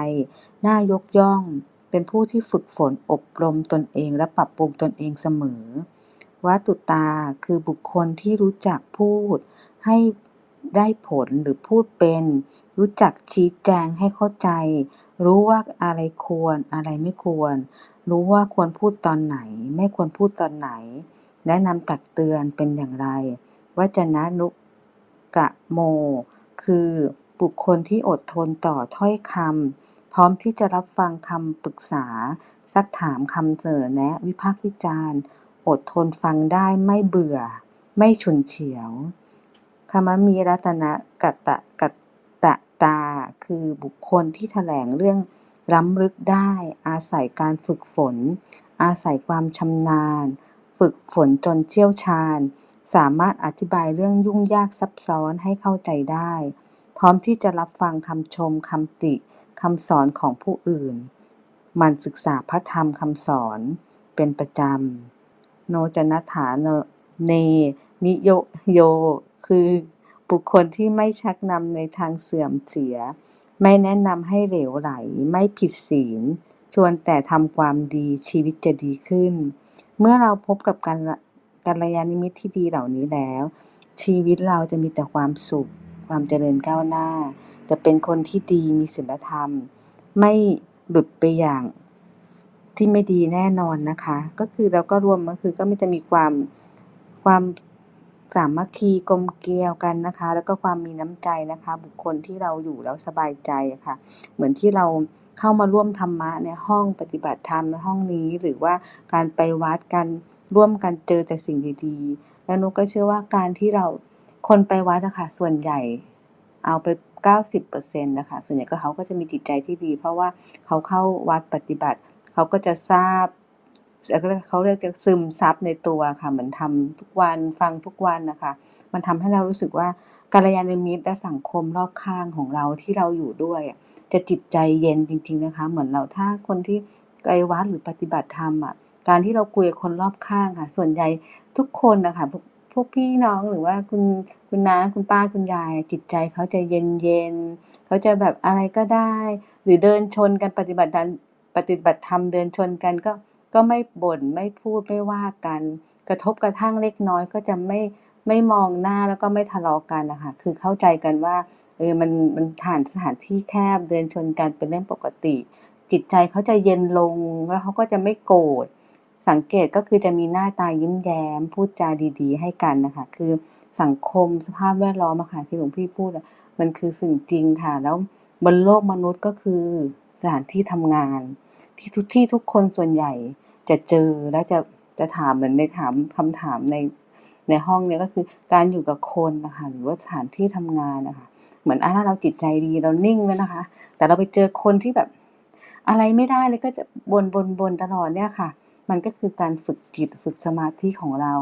น่ายกย่อง เป็นผู้ที่ฝึกฝนอบรมตนเองและปรับปรุงตนเองเสมอววัตุตา คือบุคคลที่รู้จักพูดให้ได้ผลหรือพูดเป็น รู้จักชี้แจงให้เข้าใจ รู้ว่าอะไรควรอะไรไม่ควร รู้ว่าควรพูดตอนไหน ไม่ควรพูดตอนไหน แนะนำตักเตือนเป็นอย่างไรวจนะนุกะโม คือบุคคลที่อดทนต่อถ้อยคำพร้อมที่จะรับฟังคำปรึกษา ซักถามคำเสนอแนะวิพากษ์วิจารณ์ อดทนฟังได้ไม่เบื่อ ไม่ฉุนเฉียวคำมีรัตนะกัตตะกัต ตตา คือบุคคลที่แถลงเรื่องล้ำลึกได้ อาศัยการฝึกฝน อาศัยความชำนาญ ฝึกฝนจนเชี่ยวชาญ สามารถอธิบายเรื่องยุ่งยากซับซ้อนให้เข้าใจได้ พร้อมที่จะรับฟังคำชมคำติคำสอนของผู้อื่น มันศึกษาพระธรรมคำสอนเป็นประจำ โนจนฐาเนเนนิโยโย คือ บุคคลที่ไม่ชักนำในทางเสื่อมเสีย ไม่แนะนำให้เหลวไหล ไม่ผิดศีล ชวนแต่ทำความดีชีวิตจะดีขึ้น เมื่อเราพบกับการกัลยาณมิตรที่ดีเหล่านี้แล้ว ชีวิตเราจะมีแต่ความสุข ความเจริญก้าวหน้า จะเป็นคนที่ดีมีศีลธรรม ไม่หลุดไปอย่างที่ไม่ดีแน่นอนนะคะ ก็คือเราก็รวมก็คือก็ไมันจะมีความความ สามัคคีกลมเกลียวกันนะคะ แล้วก็ความมีน้ำใจนะคะ บุคคลที่เราอยู่แล้วสบายใจะค่ะ เหมือนที่เราเข้ามาร่วมธรรมะในห้องปฏิบัติธรรมในห้องนี้ หรือว่าการไปวัดกันร่วมกันเจอแต่สิ่งดีๆ แล้วนุกก็เชื่อว่าการที่เราคนไปวัดอะคะส่วนใหญ่เอาไปเก้าสิบเปอร์เซ็นต์นะคะ ส่วนใหญ่ก็เขาก็จะมีจิตใจที่ดี เพราะว่าเขาเข้าวัดปฏิบัติ เขาก็จะทราบ เขาเรียกจะซึมซับในตัวค่ะ เหมือนทำทุกวันฟังทุกวันนะคะ มันทำให้เรารู้สึกว่ากัลยาณมิตรและสังคมรอบข้างของเราที่เราอยู่ด้วย จะจิตใจเย็นจริง ๆนะคะ เหมือนเราถ้าคนที่ไปวัดหรือปฏิบัติธรรมอะการที่เราคุยกับคนรอบข้างค่ะ ส่วนใหญ่ทุกคนนะคะพวกพวกพี่น้องหรือว่าคุณคุณน้าคุณป้าคุณยาย จิตใจเขาจะเย็นๆเขาจะแบบอะไรก็ได้ หรือเดินชนกันปฏิบัติธรรมปฏิบัติธรรมเดินชนกันก็ ก็ไม่บ่นไม่พูดไม่ว่ากัน กระทบกระทั่งเล็กน้อยก็จะไม่ไม่มองหน้าแล้วก็ไม่ทะเลาะกันนะคะคือเข้าใจกันว่าเออมันมันผ่านสถานที่แคบเดินชนกันเป็นเรื่องปกติ จิตใจเขาจะเย็นลงแล้วเขาก็จะไม่โกรธสังเกตก็คือจะมีหน้าตายิ้มแย้ม พูดจาดีๆ ให้กันนะคะ คือสังคมสภาพแวดล้อมอะค่ะที่หลวงพี่พูดมันคือสิ่งจริงค่ะ แล้วบนโลกมนุษย์ก็คือสถานที่ทำงาน ที่ทุกที่ทุกคนส่วนใหญ่ จะเจอและจะจะถามเหมือนในถามคำถามในในห้องเนี้ยก็คือการอยู่กับคนนะคะหรือว่าสถานที่ทำงานนะคะเหมือนอาถ้าเราจิตใจดีเรานิ่งแล้วนะคะ แต่เราไปเจอคนที่แบบ อะไรไม่ได้เลยก็จะบ่นๆๆตลอดเนี่ยค่ะ มันก็คือการฝึกจิตฝึกสมาธิของเรา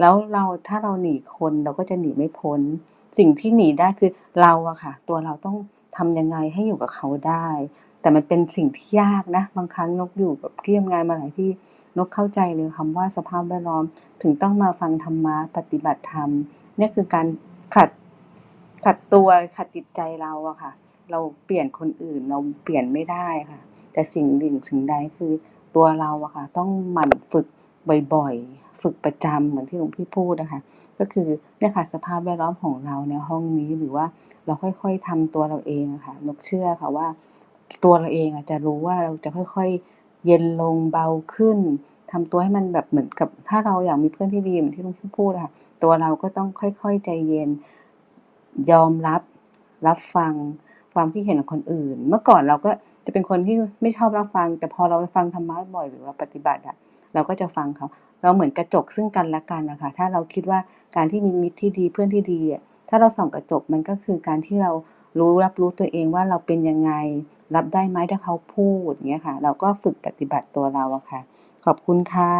แล้วเราถ้าเราหนีคนเราก็จะหนีไม่พ้น สิ่งที่หนีได้คือเราอะค่ะ ตัวเราต้องทำยังไงให้อยู่กับเขาได้ แต่มันเป็นสิ่งที่ยากนะ บางครั้งนกอยู่กับเที่ทำงานมาหลายที่นกเข้าใจเลยคำว่าสภาพแวดล้อม ถึงต้องมาฟังธรรมะปฏิบัติธรรมนี่คือการขัดขัดตัวขัดจิตใจเราอะค่ะ เราเปลี่ยนคนอื่นเราเปลี่ยนไม่ได้ค่ะ แต่สิ่งหนึ่งสิ่งใดคือตัวเราอะค่ะ ต้องหมั่นฝึกบ่อยๆ ฝึกประจำเหมือนที่หลวงพี่พูดอะคะ ก็คือเนี่ยค่ะสภาพแวดล้อมของเราในห้องนี้หรือว่าเราค่อยๆทำตัวเราเองอะค่ะนกเชื่อค่ะว่า ตัวเราเองอะจจะรู้ว่าเราจะค่อยๆ เย็นลงเบาขึ้นทำตัวให้มันแบบเหมือนกับ ถ้าเราอยากมีเพื่อนที่ดีเหมือนที่ลวงพี่พูดอะค่ะตัวเราก็ต้องค่อยๆ ใจเย็น ยอมรับ รับฟังความคิดเห็นของคนอื่น เมื่อก่อนเราก็จะเป็นคนที่ไม่ชอบรับฟัง แต่พอเราฟังธรรมะบ่อยหรือว่าปฏิบัติอะเราก็จะฟังเขาเราเหมือนกระจกซึ่งกันและกันนะคะถ้าเราคิดว่าการที่มีมิตรที่ดีเพื่อนที่ดีอะถ้าเราส่องกระจกมันก็คือการที่เรา รู้รับรู้ตัวเองว่าเราเป็นยังไง รับได้ไหมถ้าเขาพูดอย่างเงี้ยค่ะ เราก็ฝึกปฏิบัติตัวเราอะค่ะ ขอบคุณค่ะ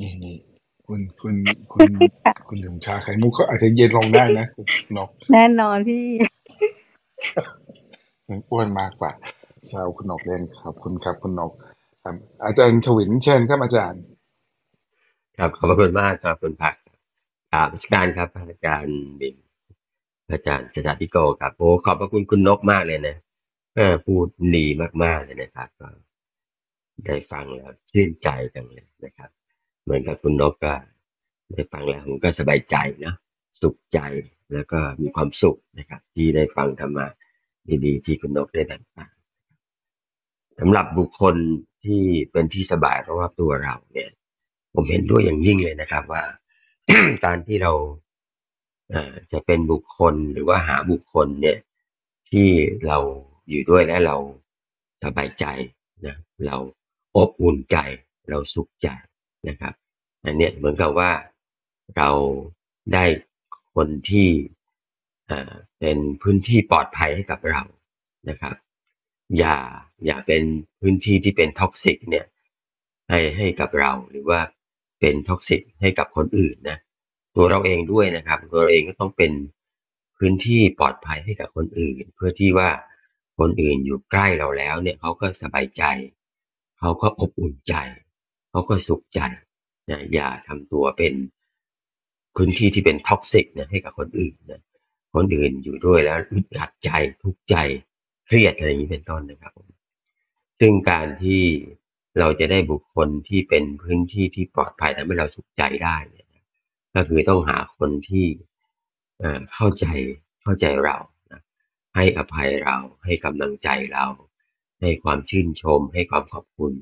นี่นี่คุณคุณคุณคุณลืมชาไข่มุกเขาอาจจะเย็นลงได้นะคุณนกแน่นอนพี่อ้วนมากกว่าแซวคุณนกเล่นขอบคุณครับคุณนกครับอาจารย์ชวินเชิญครับอาจารย์ ครับขอบพระคุณมากครับคุณผักกราบนมัสการครับอาจารย์บิน อาจารย์ชาติโกครับโอ้ขอบพระคุณคุณนกมากเลยนะพูดดีมากๆเลยนะครับก็ได้ฟังแล้วชื่นใจจังเลยนะครับ เหมือนกับคุณนกก็ได้ฟังแล้วผมก็สบายใจนะสุขใจแล้วก็มีความสุขนะครับ ที่ได้ฟังธรรมะดีๆที่คุณนกได้แบ่งปันสำหรับบุคคลที่เป็นที่สบายเพราะว่าตัวเราเนี่ย ผมเห็นด้วยอย่างยิ่งเลยนะครับ ว่าการที่เรา จะเป็นบุคคลหรือว่าหาบุคคลเนี่ยที่เราอยู่ด้วยและเราสบายใจนะเราอบอุ่นใจเราสุขใจนะครับอันนี้เหมือนกับว่าเราได้คนที่เป็นพื้นที่ปลอดภัยให้กับเรานะครับ อย่าอย่าเป็นพื้นที่ที่เป็น toxic เนี่ยให้ให้กับเราหรือว่าเป็น toxic ให้กับคนอื่นนะ ตัวเราเองด้วยนะครับ ตัวเราเองก็ต้องเป็นพื้นที่ปลอดภัยให้กับคนอื่น เพื่อที่ว่าคนอื่นอยู่ใกล้เราแล้วเนี่ยเขาก็สบายใจเขาก็อบอุ่นใจเขาก็สุขใจนะอย่าทำตัวเป็นพื้นที่ที่เป็น toxic นะให้กับคนอื่นนะคนอื่นอยู่ด้วยแล้วอึดอัดใจทุกข์ใจเครียดอะไรอย่างนี้เป็นต้นนะครับซึ่งการที่เราจะได้บุคคลที่เป็นพื้นที่ที่ปลอดภัยทำให้เราสุขใจได้เนี่ย ก็คือต้องหาคนที่เข้าใจเข้าใจเรานะให้อภัยเราให้กำลังใจเรา ให้ความชื่นชม ให้ความขอบคุณ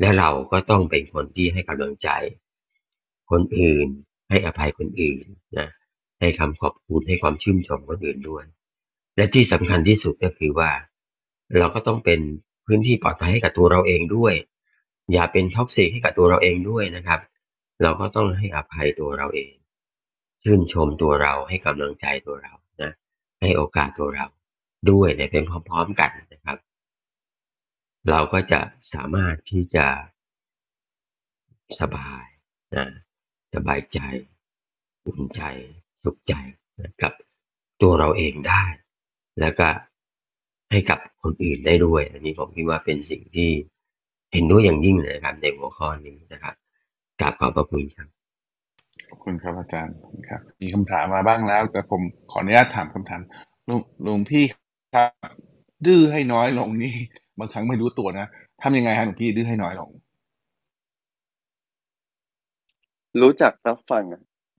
และเราก็ต้องเป็นคนที่ให้กำลังใจ คนอื่น ให้อภัยคนอื่นนะให้คำขอบคุณให้ความชื่นชมคนอื่นด้วย และที่สำคัญที่สุดก็คือว่า เราก็ต้องเป็นพื้นที่ปลอดภัยให้กับตัวเราเองด้วย อย่าเป็นท็อกซิกให้กับตัวเราเองด้วยนะครับ เราก็ต้องให้อภัยตัวเราเอง ชื่นชมตัวเราให้กำลังใจตัวเรานะ ให้โอกาสตัวเราด้วยในเป็นพร้อมๆกันนะครับ เราก็จะสามารถที่จะสบายนะสบายใจอุ่นใจสุขใจกับตัวเราเองได้ แล้วก็ให้กับคนอื่นได้ด้วย อันนี้ผมคิดว่าเป็นสิ่งที่เห็นด้วยอย่างยิ่งเลยครับในหัวข้อนี้นะครับ กราบขอบพระคุณครับขอบคุณครับอาจารย์ครับ มีคำถามมาบ้างแล้ว แต่ผมขออนุญาตถามคำถามลุงลุงพี่ครับ ดื้อให้น้อยลงนี่ บางครั้งไม่รู้ตัวนะทำยังไงฮะหลวงพี่ดื้อให้น้อยลง รู้จักรับฟัง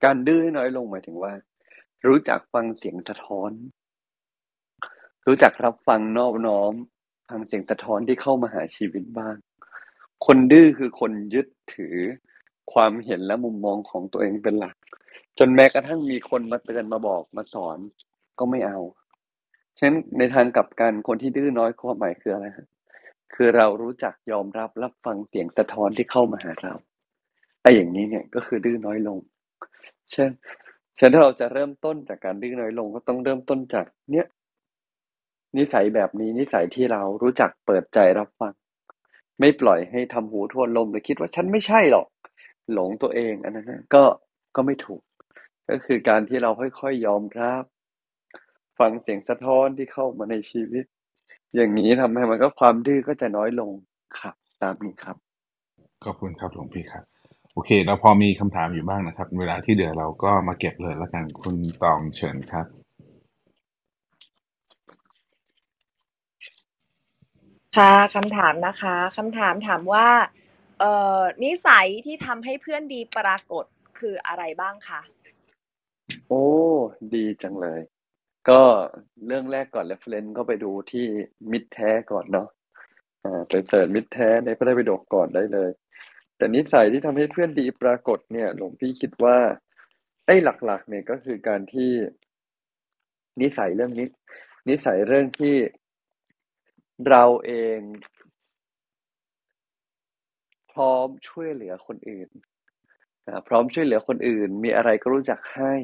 การดื้อให้น้อยลงหมายถึงว่า รู้จักฟังเสียงสะท้อน รู้จักรับฟังนอบน้อมฟังเสียงสะท้อนที่เข้ามาหาชีวิตบ้าง คนดื้อคือคนยึดถือ ความเห็นและมุมมองของตัวเองเป็นหลัก จนแม้กระทั่งมีคนมาเตือนมาบอกมาสอนก็ไม่เอาฉะนั้นในทางกลับกันคนที่ดื้อน้อยความหมายคืออะไรคือเรารู้จักยอมรับรับฟังเสียงสะท้อนที่เข้ามาหาเราไอ้อย่างนี้เนี่ยก็คือดื้อน้อยลงเช่นเช่นถ้าเราจะเริ่มต้นจากการดื้อน้อยลงก็ต้องเริ่มต้นจากเนี้ยนิสัยแบบนี้นิสัยที่เรารู้จักเปิดใจรับฟัง ไม่ปล่อยให้ทำหูทวนลมหรือคิดว่าฉันไม่ใช่หรอก หลงตัวเองอันนั้นก็ก็ไม่ถูก ก็คือการที่เราค่อยๆยอมรับ ฟังเสียงสะท้อนที่เข้ามาในชีวิต อย่างนี้ทำให้มันก็ความดื้อก็จะน้อยลงครับตามนี้ครับขอบคุณครับหลวงพี่ครับ โอเค เราพอมีคำถามอยู่บ้างนะครับ เวลาที่เดือเราก็มาเก็บเลยแล้วกันคุณตองเชิญครับค่ะคำถามนะคะคำถามถามว่าเอ่อ นิสัยที่ทำให้เพื่อนดีปรากฏคืออะไรบ้างคะโอ้ดีจังเลย ก็เรื่องแรกก่อน reference ก็ไปดูที่มิตรแท้ก่อนเนาะอ่าไปเสิร์ชมิตรแท้ในพระไตรปิฎกก่อนได้เลย แต่นิสัยที่ทำให้เพื่อนดีปรากฏเนี่ย หลวงพี่คิดว่าไอ้หลัก ๆ เนี่ยก็คือการที่ นิสัยเรื่องนี้ นิสัยเรื่องที่เราเอง พร้อมช่วยเหลือคนอื่นพร้อมช่วยเหลือคนอื่น มีอะไรก็รู้จักให้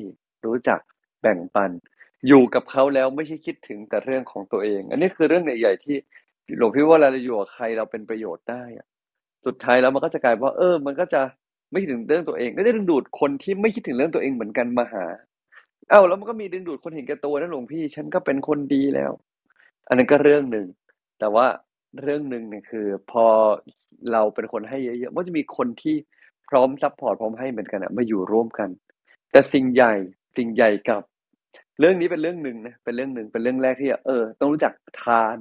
รู้จักแบ่งปัน อยู่กับเขาแล้วไม่ใช่คิดถึงแต่เรื่องของตัวเอง อันนี้คือเรื่องใหญ่ๆที่หลวงพี่ว่าเราอยู่กับใครเราเป็นประโยชน์ได้สุดท้ายแล้วมันก็จะกลายว่า เออ มันก็จะไม่คิดถึงเรื่องตัวเองก็ได้ดึงดูดคนที่ไม่คิดถึงเรื่องตัวเองเหมือนกันมาหา เอ้าแล้วมันก็มีดึงดูดคนเห็นแก่ตัวนะหลวงพี่ ฉันก็เป็นคนดีแล้ว อันนั้นก็เรื่องหนึ่งแต่ว่า เรื่องหนึ่งเนี่ยคือ พอเราเป็นคนให้เยอะ ๆ มันจะมีคนที่พร้อม support พร้อมให้เหมือนกันอะมาอยู่ร่วมกัน แต่สิ่งใหญ่สิ่งใหญ่กับ เรื่องนี้เป็นเรื่องหนึ่งนะเป็นเรื่องหนึ่งเป็นเรื่องแรกที่เออ ต้องรู้จักทาน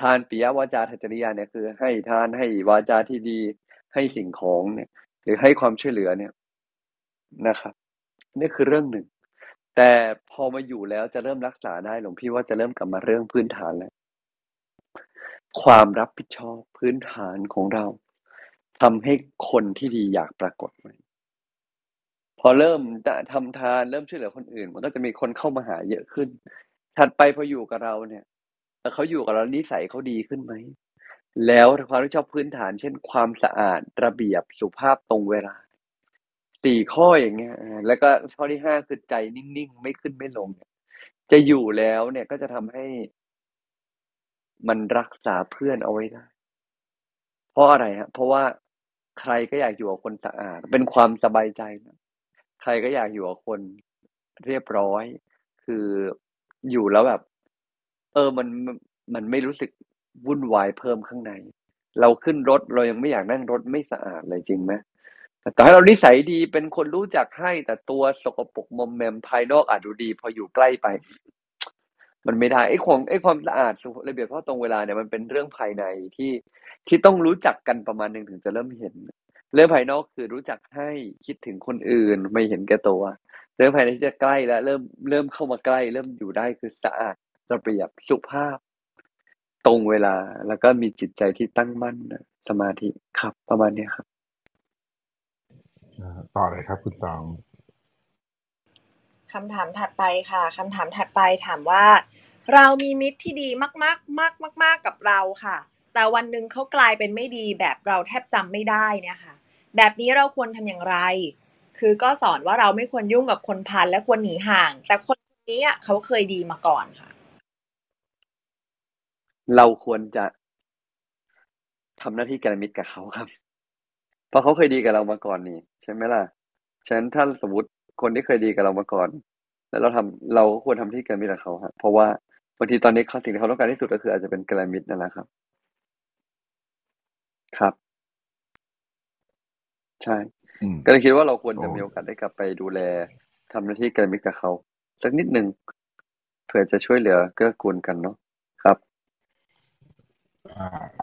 ทานปิยวาจาอัตถจริยาเนี่ยคือ ให้ทานให้วาจาที่ดี ให้สิ่งของเนี่ย หรือให้ความช่วยเหลือเนี่ยนะครับนี่คือเรื่องหนึ่ง แต่พอมาอยู่แล้วจะเริ่มรักษาได้หลวงพี่ว่าจะเริ่มกลับมาเรื่องพื้นฐานแล้ว ความรับผิดชอบพื้นฐานของเราทำให้คนที่ดีอยากปรากฏไหมพอเริ่มทำทานเริ่มช่วยเหลือคนอื่น มันก็จะมีคนเข้ามาหาเยอะขึ้น ถัดไปพออยู่กับเราเนี่ยเขาอยู่กับเรานิสัยเขาดีขึ้นไหมแล้วความรับผิดชอบพื้นฐาน เช่น ความสะอาดระเบียบสุภาพตรงเวลาสี่ข้ออย่างเงี้ยแล้วก็ข้อที่ห้าคือใจนิ่งๆ ไม่ขึ้นไม่ลงเนี่ยจะอยู่แล้วเนี่ยก็จะทำให้ มันรักษาเพื่อนเอาไว้ได้ เพราะอะไรฮะ เพราะว่าใครก็อยากอยู่กับคนสะอาด เป็นความสบายใจนะใครก็อยากอยู่กับคนเรียบร้อย คืออยู่แล้วแบบ เออมันมันไม่รู้สึกวุ่นวายเพิ่มข้างใน เราขึ้นรถเรายังไม่อยากนั่งรถไม่สะอาดเลยจริงไหมแต่ให้เรานิสัยดีเป็นคนรู้จักให้ แต่ตัวสกปรกมอมแมมภายนอกอาจดูดี พออยู่ใกล้ไป มันไม่ได้ไอ้ของไอ้ความสะอาดระเบียบเพราะตรงเวลาเนี่ยมันเป็นเรื่องภายในที่ที่ต้องรู้จักกันประมาณหนึ่งถึงจะเริ่มเห็น เรื่องภายนอกคือรู้จักให้คิดถึงคนอื่นไม่เห็นแก่ตัว เรื่องภายในที่จะใกล้แล้วเริ่มเริ่มเข้ามาใกล้ เริ่มอยู่ได้คือสะอาดระเบียบสุภาพ ตรงเวลาแล้วก็มีจิตใจที่ตั้งมั่นสมาธิครับ ประมาณนี้ครับต่อเลยครับคุณตอง คำถามถัดไปค่ะคำถามถัดไปถามว่า เรามีมิตรที่ดีมากมากมากมากมากกับเราค่ะ แต่วันหนึ่งเขากลายเป็นไม่ดีแบบเราแทบจำไม่ได้นี่ค่ะแบบนี้เราควรทำอย่างไร คือก็สอนว่าเราไม่ควรยุ่งกับคนพันและควรหนีห่าง แต่คนนี้อะเขาเคยดีมาก่อนค่ะ เราควรจะทำหน้าที่การมิตรกับเขาครับ เพราะเขาเคยดีกับเรามาก่อนนี่ ใช่ไหมล่ะ ฉะนั้นถ้าสมมติ คนที่เคยดีกับเรามาก่อน แล้วเราทำเราควรทำที่การมิตรกับเขาครับเพราะว่าบางทีตอนนี้เขาสิ่งที่เขาต้องการที่สุดก็คืออาจจะเป็นการมิตรนั่นแหละครับ ครับ ใช่ ก็เลยคิดว่าเราควรจะมีโอกาสได้กลับไปดูแลทำหน้าที่การมิตรกับเขาสักนิดหนึ่งเผื่อจะช่วยเหลือเกื้อกูลกันเนาะครับ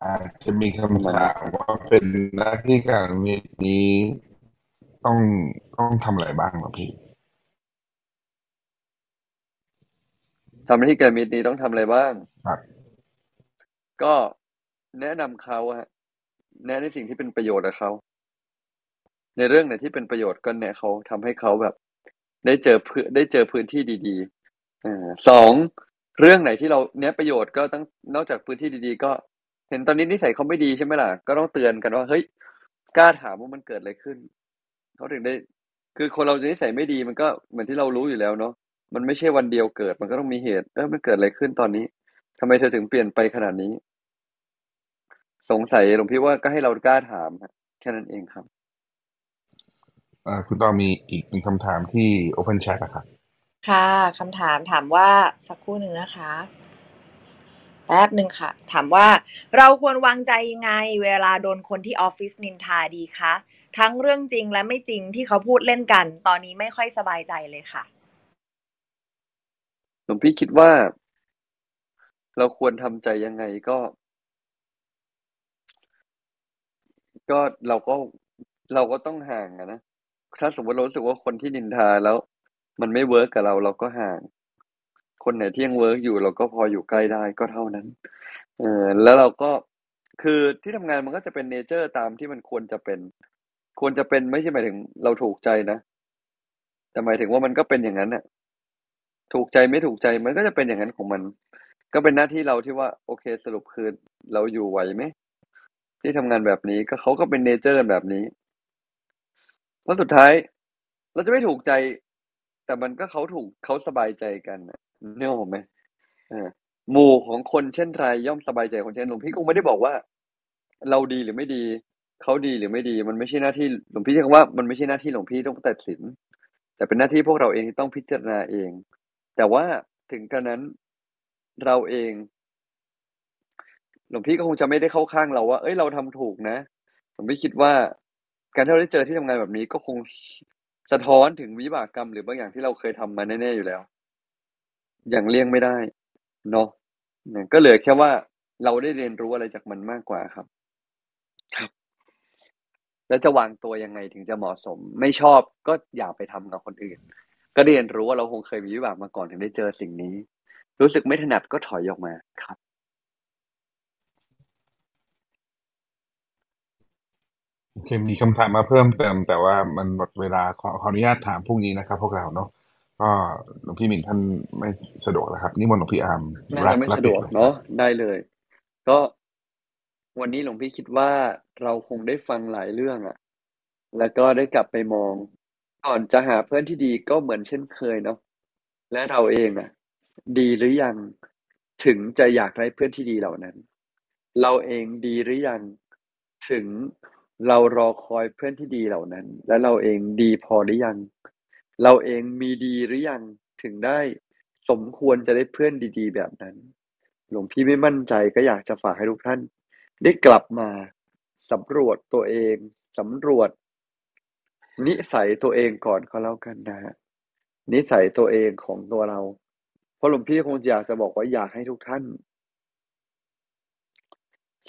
อาจจะมีคำถามว่าเป็นหน้าที่การมีนี้ ต้องต้องทำอะไรบ้างหรอพี่ทำหน้าที่การมิตรนี้ต้องทำอะไรบ้าง ครับ ก็แนะนำเขาฮะ แนะในสิ่งที่เป็นประโยชน์กับเขา ในเรื่องไหนที่เป็นประโยชน์ก็แนะเขาทำให้เขาแบบ ได้เจอเพื่อได้เจอพื้นที่ดีๆอ่าสองเรื่องไหนที่เราเนี้ยประโยชน์ก็ต้องนอกจากพื้นที่ดีๆ ก็ เห็นตอนนี้นิสัยเขาไม่ดีใช่ไหมล่ะ ก็ต้องเตือนกันว่าเฮ้ยกล้าถามว่ามันเกิดอะไรขึ้น เขาถึงได้คือคนเรานิสัยไม่ดีมันก็เหมือนที่เรารู้อยู่แล้วเนาะมันไม่ใช่วันเดียวเกิด มันก็ต้องมีเหตุเออมันเกิดอะไรขึ้นตอนนี้ทำไมเธอถึงเปลี่ยนไปขนาดนี้ สงสัยหลวงพี่ว่าก็ให้เรากล้าถามแค่นั้นเองครับคุณตอมีอีกเป็นคำถามที่ Open Chat ครับค่ะคำถามถามว่าสักครู่หนึ่งนะคะ แป๊บหนึ่งค่ะ ถามว่าเราควรวางใจยังไง เวลาโดนคนที่ออฟฟิศนินทาดีคะ ทั้งเรื่องจริงและไม่จริงที่เขาพูดเล่นกัน ตอนนี้ไม่ค่อยสบายใจเลยค่ะหลวงพี่คิดว่า เราควรทำใจยังไงก็ ก็เราก็เราก็ต้องห่างอะนะถ้าสมมติเรารู้สึกว่าคนที่นินทาแล้ว มันไม่ work กับเราเราก็ห่าง คนไหนที่ยัง work อยู่ เราก็พออยู่ใกล้ได้ก็เท่านั้น เออแล้วเราก็คือที่ทำงานมันก็จะเป็น nature ตามที่มันควรจะเป็น ควรจะเป็นไม่ใช่หมายถึงเราถูกใจนะ แต่หมายถึงว่ามันก็เป็นอย่างนั้นน่ะ ถูกใจไม่ถูกใจมันก็จะเป็นอย่างนั้นของมัน ก็เป็นหน้าที่เราที่ว่า โอเคสรุปคือเราอยู่ไหวไหมที่ทำงานแบบนี้ก็เขาก็เป็นเนเจอร์แบบนี้เพราะสุดท้าย เราจะไม่ถูกใจ แต่มันก็เขาถูกเขาสบายใจกัน เนี่ยผมไหมหมู่ของคนเช่นไรย่อมสบายใจคนเช่นหลวงพี่คงไม่ได้บอกว่า เราดีหรือไม่ดีเขาดีหรือไม่ดี มันไม่ใช่หน้าที่หลวงพี่ใช้คำว่ามันไม่ใช่หน้าที่หลวงพี่ต้องตัดสิน แต่เป็นหน้าที่พวกเราเองที่ต้องพิจารณาเอง แต่ว่าถึงกระนั้นเราเอง หลวงพี่ก็คงจะไม่ได้เข้าข้างเราว่า เอ้ยเราทำถูกนะหลวงพี่คิดว่า การที่เราได้เจอที่ทำงานแบบนี้ก็คงสะท้อนถึงวิบากกรรมหรือบางอย่างที่เราเคยทำมาแน่ๆอยู่แล้ว ย่างเลี่ยงไม่ได้เนาะก็เหลือแค่ว่าเราได้เรียนรู้อะไรจากมันมากกว่าครับ ครับ แล้วจะวางตัวยังไงถึงจะเหมาะสม ไม่ชอบก็อย่าไปทำกับคนอื่น ก็เรียนรู้ว่าเราคงเคยมีวิบากมาก่อนถึงได้เจอสิ่งนี้ รู้สึกไม่ถนัดก็ถอยออกมาครับ โอเคมีคำถามมาเพิ่มเติม แต่ว่ามันหมดเวลาขอขออนุญาตถามพรุ่งนี้นะครับพวกเราเนาะ ก็หลวงพี่หมินท่านไม่สะดวกแล้วครับนิมนต์หลวงพี่อาร์มน่ารัจะไม่รับสะดวกปิลยเนาะได้เลย ก็วันนี้หลวงพี่คิดว่าเราคงได้ฟังหลายเรื่องอะแล้วก็ได้กลับไปมอง ก่อนจะหาเพื่อนที่ดีก็เหมือนเช่นเคยเนาะและเราเองอะดีหรือยังถึงจะอยากได้เพื่อนที่ดีเหล่านั้น เราเองดีหรือยังถึงเรารอคอยเพื่อนที่ดีเหล่านั้น และเราเองดีพอหรือยัง เราเองมีดีหรือยังถึงได้สมควรจะได้เพื่อนดีๆ แบบนั้น หลวงพี่ไม่มั่นใจก็อยากจะฝากให้ทุกท่าน ได้กลับมาสำรวจตัวเองสำรวจ นิสัยตัวเองก่อนก็แล้วกันนะฮะนิสัยตัวเองของตัวเรา เพราะหลวงพี่คงอยากจะบอกว่าอยากให้ทุกท่าน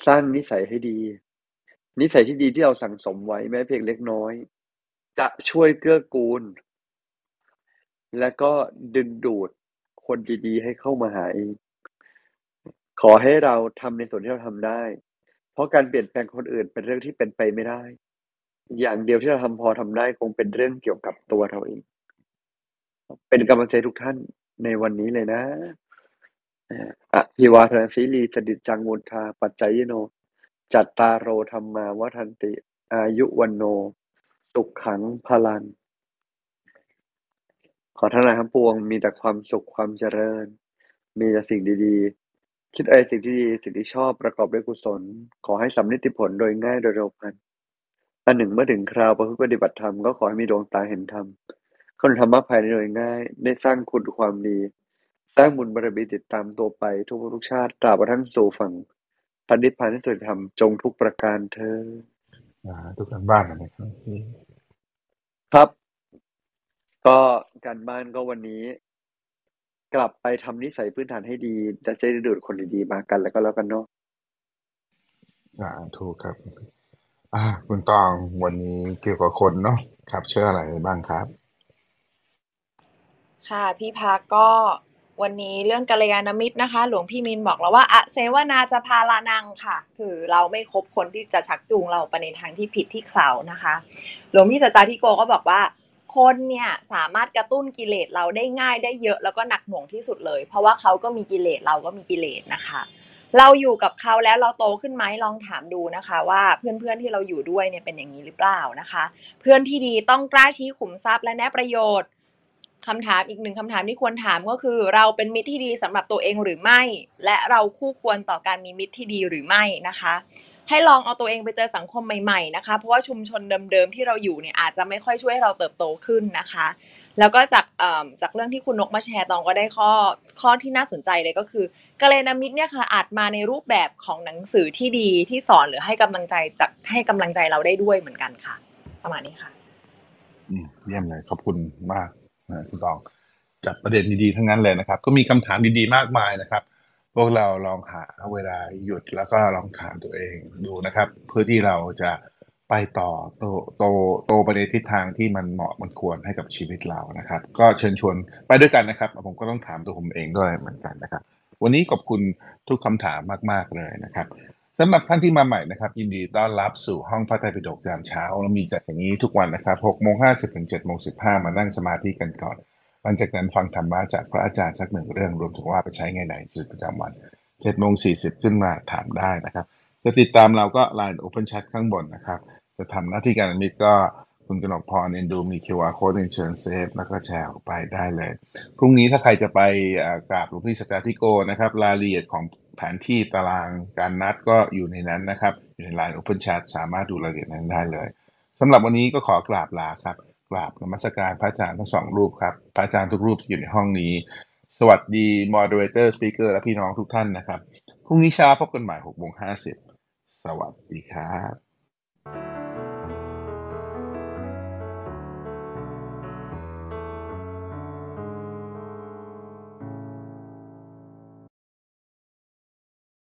สร้างนิสัยให้ดี นิสัยที่ดีที่เราสั่งสมไว้แม้เพียงเล็กน้อย จะช่วยเกื้อกูล และก็ดึงดูดคนดีๆ ให้เข้ามาหาเองขอให้เราทำในส่วนที่เราทำได้ เพราะการเปลี่ยนแปลงคนอื่นเป็นเรื่องที่เป็นไปไม่ได้ อย่างเดียวที่เราทำพอทำได้คงเป็นเรื่องเกี่ยวกับตัวเราเอง เป็นกำลังใจทุกท่านในวันนี้เลยนะอภิวาทนสีลีสดิจจังมุทาปัจจยโน จัตตารโรธรรมาวัฒนติ อายุวันโน สุขขังพลัง อท่านหลายทั้งปวงมีแต่ความสุขความเจริญ มีแต่สิ่งดีๆ คิดอะไรสิ่งที่ดีสิ่งที่ชอบประกอบด้วยกุศล ขอให้สำเร็จผลโดยง่ายโดยเร็วพันอันหนึ่งเมื่อถึงคราวประพฤติปฏิบัติธรรมก็ขอให้มีดวงตาเห็นธรรมคนธรรมะภายในโดยง่าย ได้สร้างคุณความดี สร้างบุญบารมีติดตามตัวไปทุกทุกชาติตราบกระทั่งสู่ฝั่งพันธิพานที่สุดธรรมจงทุกประการเธอทุกท่านบ้านนะครับครับ ก็การบ้านก็วันนี้ กลับไปทำนิสัยพื้นฐานให้ดีจะได้ดูดคนดีๆมากันแล้วก็แล้วกันเนาะสาธุครับ อ่า คุณตองวันนี้เกี่ยวกับคนเนาะครับเชื่ออะไรบ้างครับ ค่ะพี่พักก็วันนี้เรื่องกัลยาณมิตรนะคะ หลวงพี่มินบอกแล้วว่าอะเสวนาจะพาลานังค่ะ คือเราไม่คบคนที่จะชักจูงเราไปในทางที่ผิดที่เขานะคะ หลวงพี่สัจจาธิโกก็บอกว่า คนเนี่ยสามารถกระตุ้นกิเลสเราได้ง่ายได้เยอะแล้วก็หนักหน่วงที่สุดเลย เพราะว่าเขาก็มีกิเลสเราก็มีกิเลสนะคะ เราอยู่กับเขาแล้วเราโตขึ้นไหมลองถามดูนะคะ ว่าเพื่อนๆที่เราอยู่ด้วยเนี่ยเป็นอย่างนี้หรือเปล่านะคะ เพื่อนที่ดีต้องกล้าชี้ขุมทรัพย์และแนะประโยชน์คำถามอีกหนึ่งคำถามที่ควรถามก็คือ เราเป็นมิตรที่ดีสำหรับตัวเองหรือไม่ และเราคู่ควรต่อการมีมิตรที่ดีหรือไม่นะคะ ให้ลองเอาตัวเองไปเจอสังคมใหม่ๆนะคะ เพราะว่าชุมชนเดิมๆที่เราอยู่เนี่ยอาจจะไม่ค่อยช่วยให้เราเติบโตขึ้นนะคะ แล้วก็จากเอ่อจากเรื่องที่คุณนกมาแชร์ตองก็ได้ข้อข้อที่น่าสนใจเลยก็คือกัลยามิตเนี่ยค่ะอาจมาในรูปแบบของหนังสือที่ดีที่สอนหรือให้กำลังใจจากให้กำลังใจเราได้ด้วยเหมือนกันค่ะ ประมาณนี้ค่ะอืมเยี่ยมเลยขอบคุณมากนะคุณตองจัดประเด็นดีๆทั้งนั้นเลยนะครับ ก็มีคำถามดีๆมากมายนะครับ พวกเราลองหาเวลาหยุดแล้วก็ลองถามตัวเองดูนะครับ เพื่อที่เราจะไปต่อโตโตโตไปในทิศทางที่มันเหมาะมันควรให้กับชีวิตเรานะครับ ก็เชิญชวนไปด้วยกันนะครับ ผมก็ต้องถามตัวผมเองด้วยเหมือนกันนะครับ วันนี้ขอบคุณทุกคำถามมากๆเลยนะครับสำหรับท่านที่มาใหม่นะครับ ยินดีต้อนรับสู่ห้องพระไตรปิฎกยามเช้าเรามีจัดอย่างนี้ทุกวันนะครับ6โมง50ถึง7โมง15มานั่งสมาธิกันก่อน หลังจากนั้นฟังธรรมะจากพระอาจารย์สักหนึ่งเรื่องรวมถึงว่าไปใช้ไงในชีวิตประจำวัน7โมง40ขึ้นมาถามได้นะครับ จะติดตามเราก็ Line Open Chat ข้างบนนะครับ จะทำหน้าที่การมิตรก็คุณกนกพรเอ็นดูมี QR Code เชิญเซฟแล้วก็แชร์ออกไปได้เลย พรุ่งนี้ถ้าใครจะไปกราบหลวงพี่สัจจาธิโกนะครับรายละเอียดของแผนที่ตารางการนัดก็อยู่ในนั้นนะครับ อยู่ใน Line Open Chat สามารถดูรายละเอียดนั้นได้เลยสำหรับวันนี้ก็ขอกราบลาครับ กราบนมัสการพระอาจารย์ทั้งสองรูปครับ พระอาจารย์ทุกรูปอยู่ในห้องนี้ สวัสดี moderator speaker และพี่น้องทุกท่านนะครับ พรุ่งนี้เช้าพบกันใหม่6โมง50สวัสดีครับ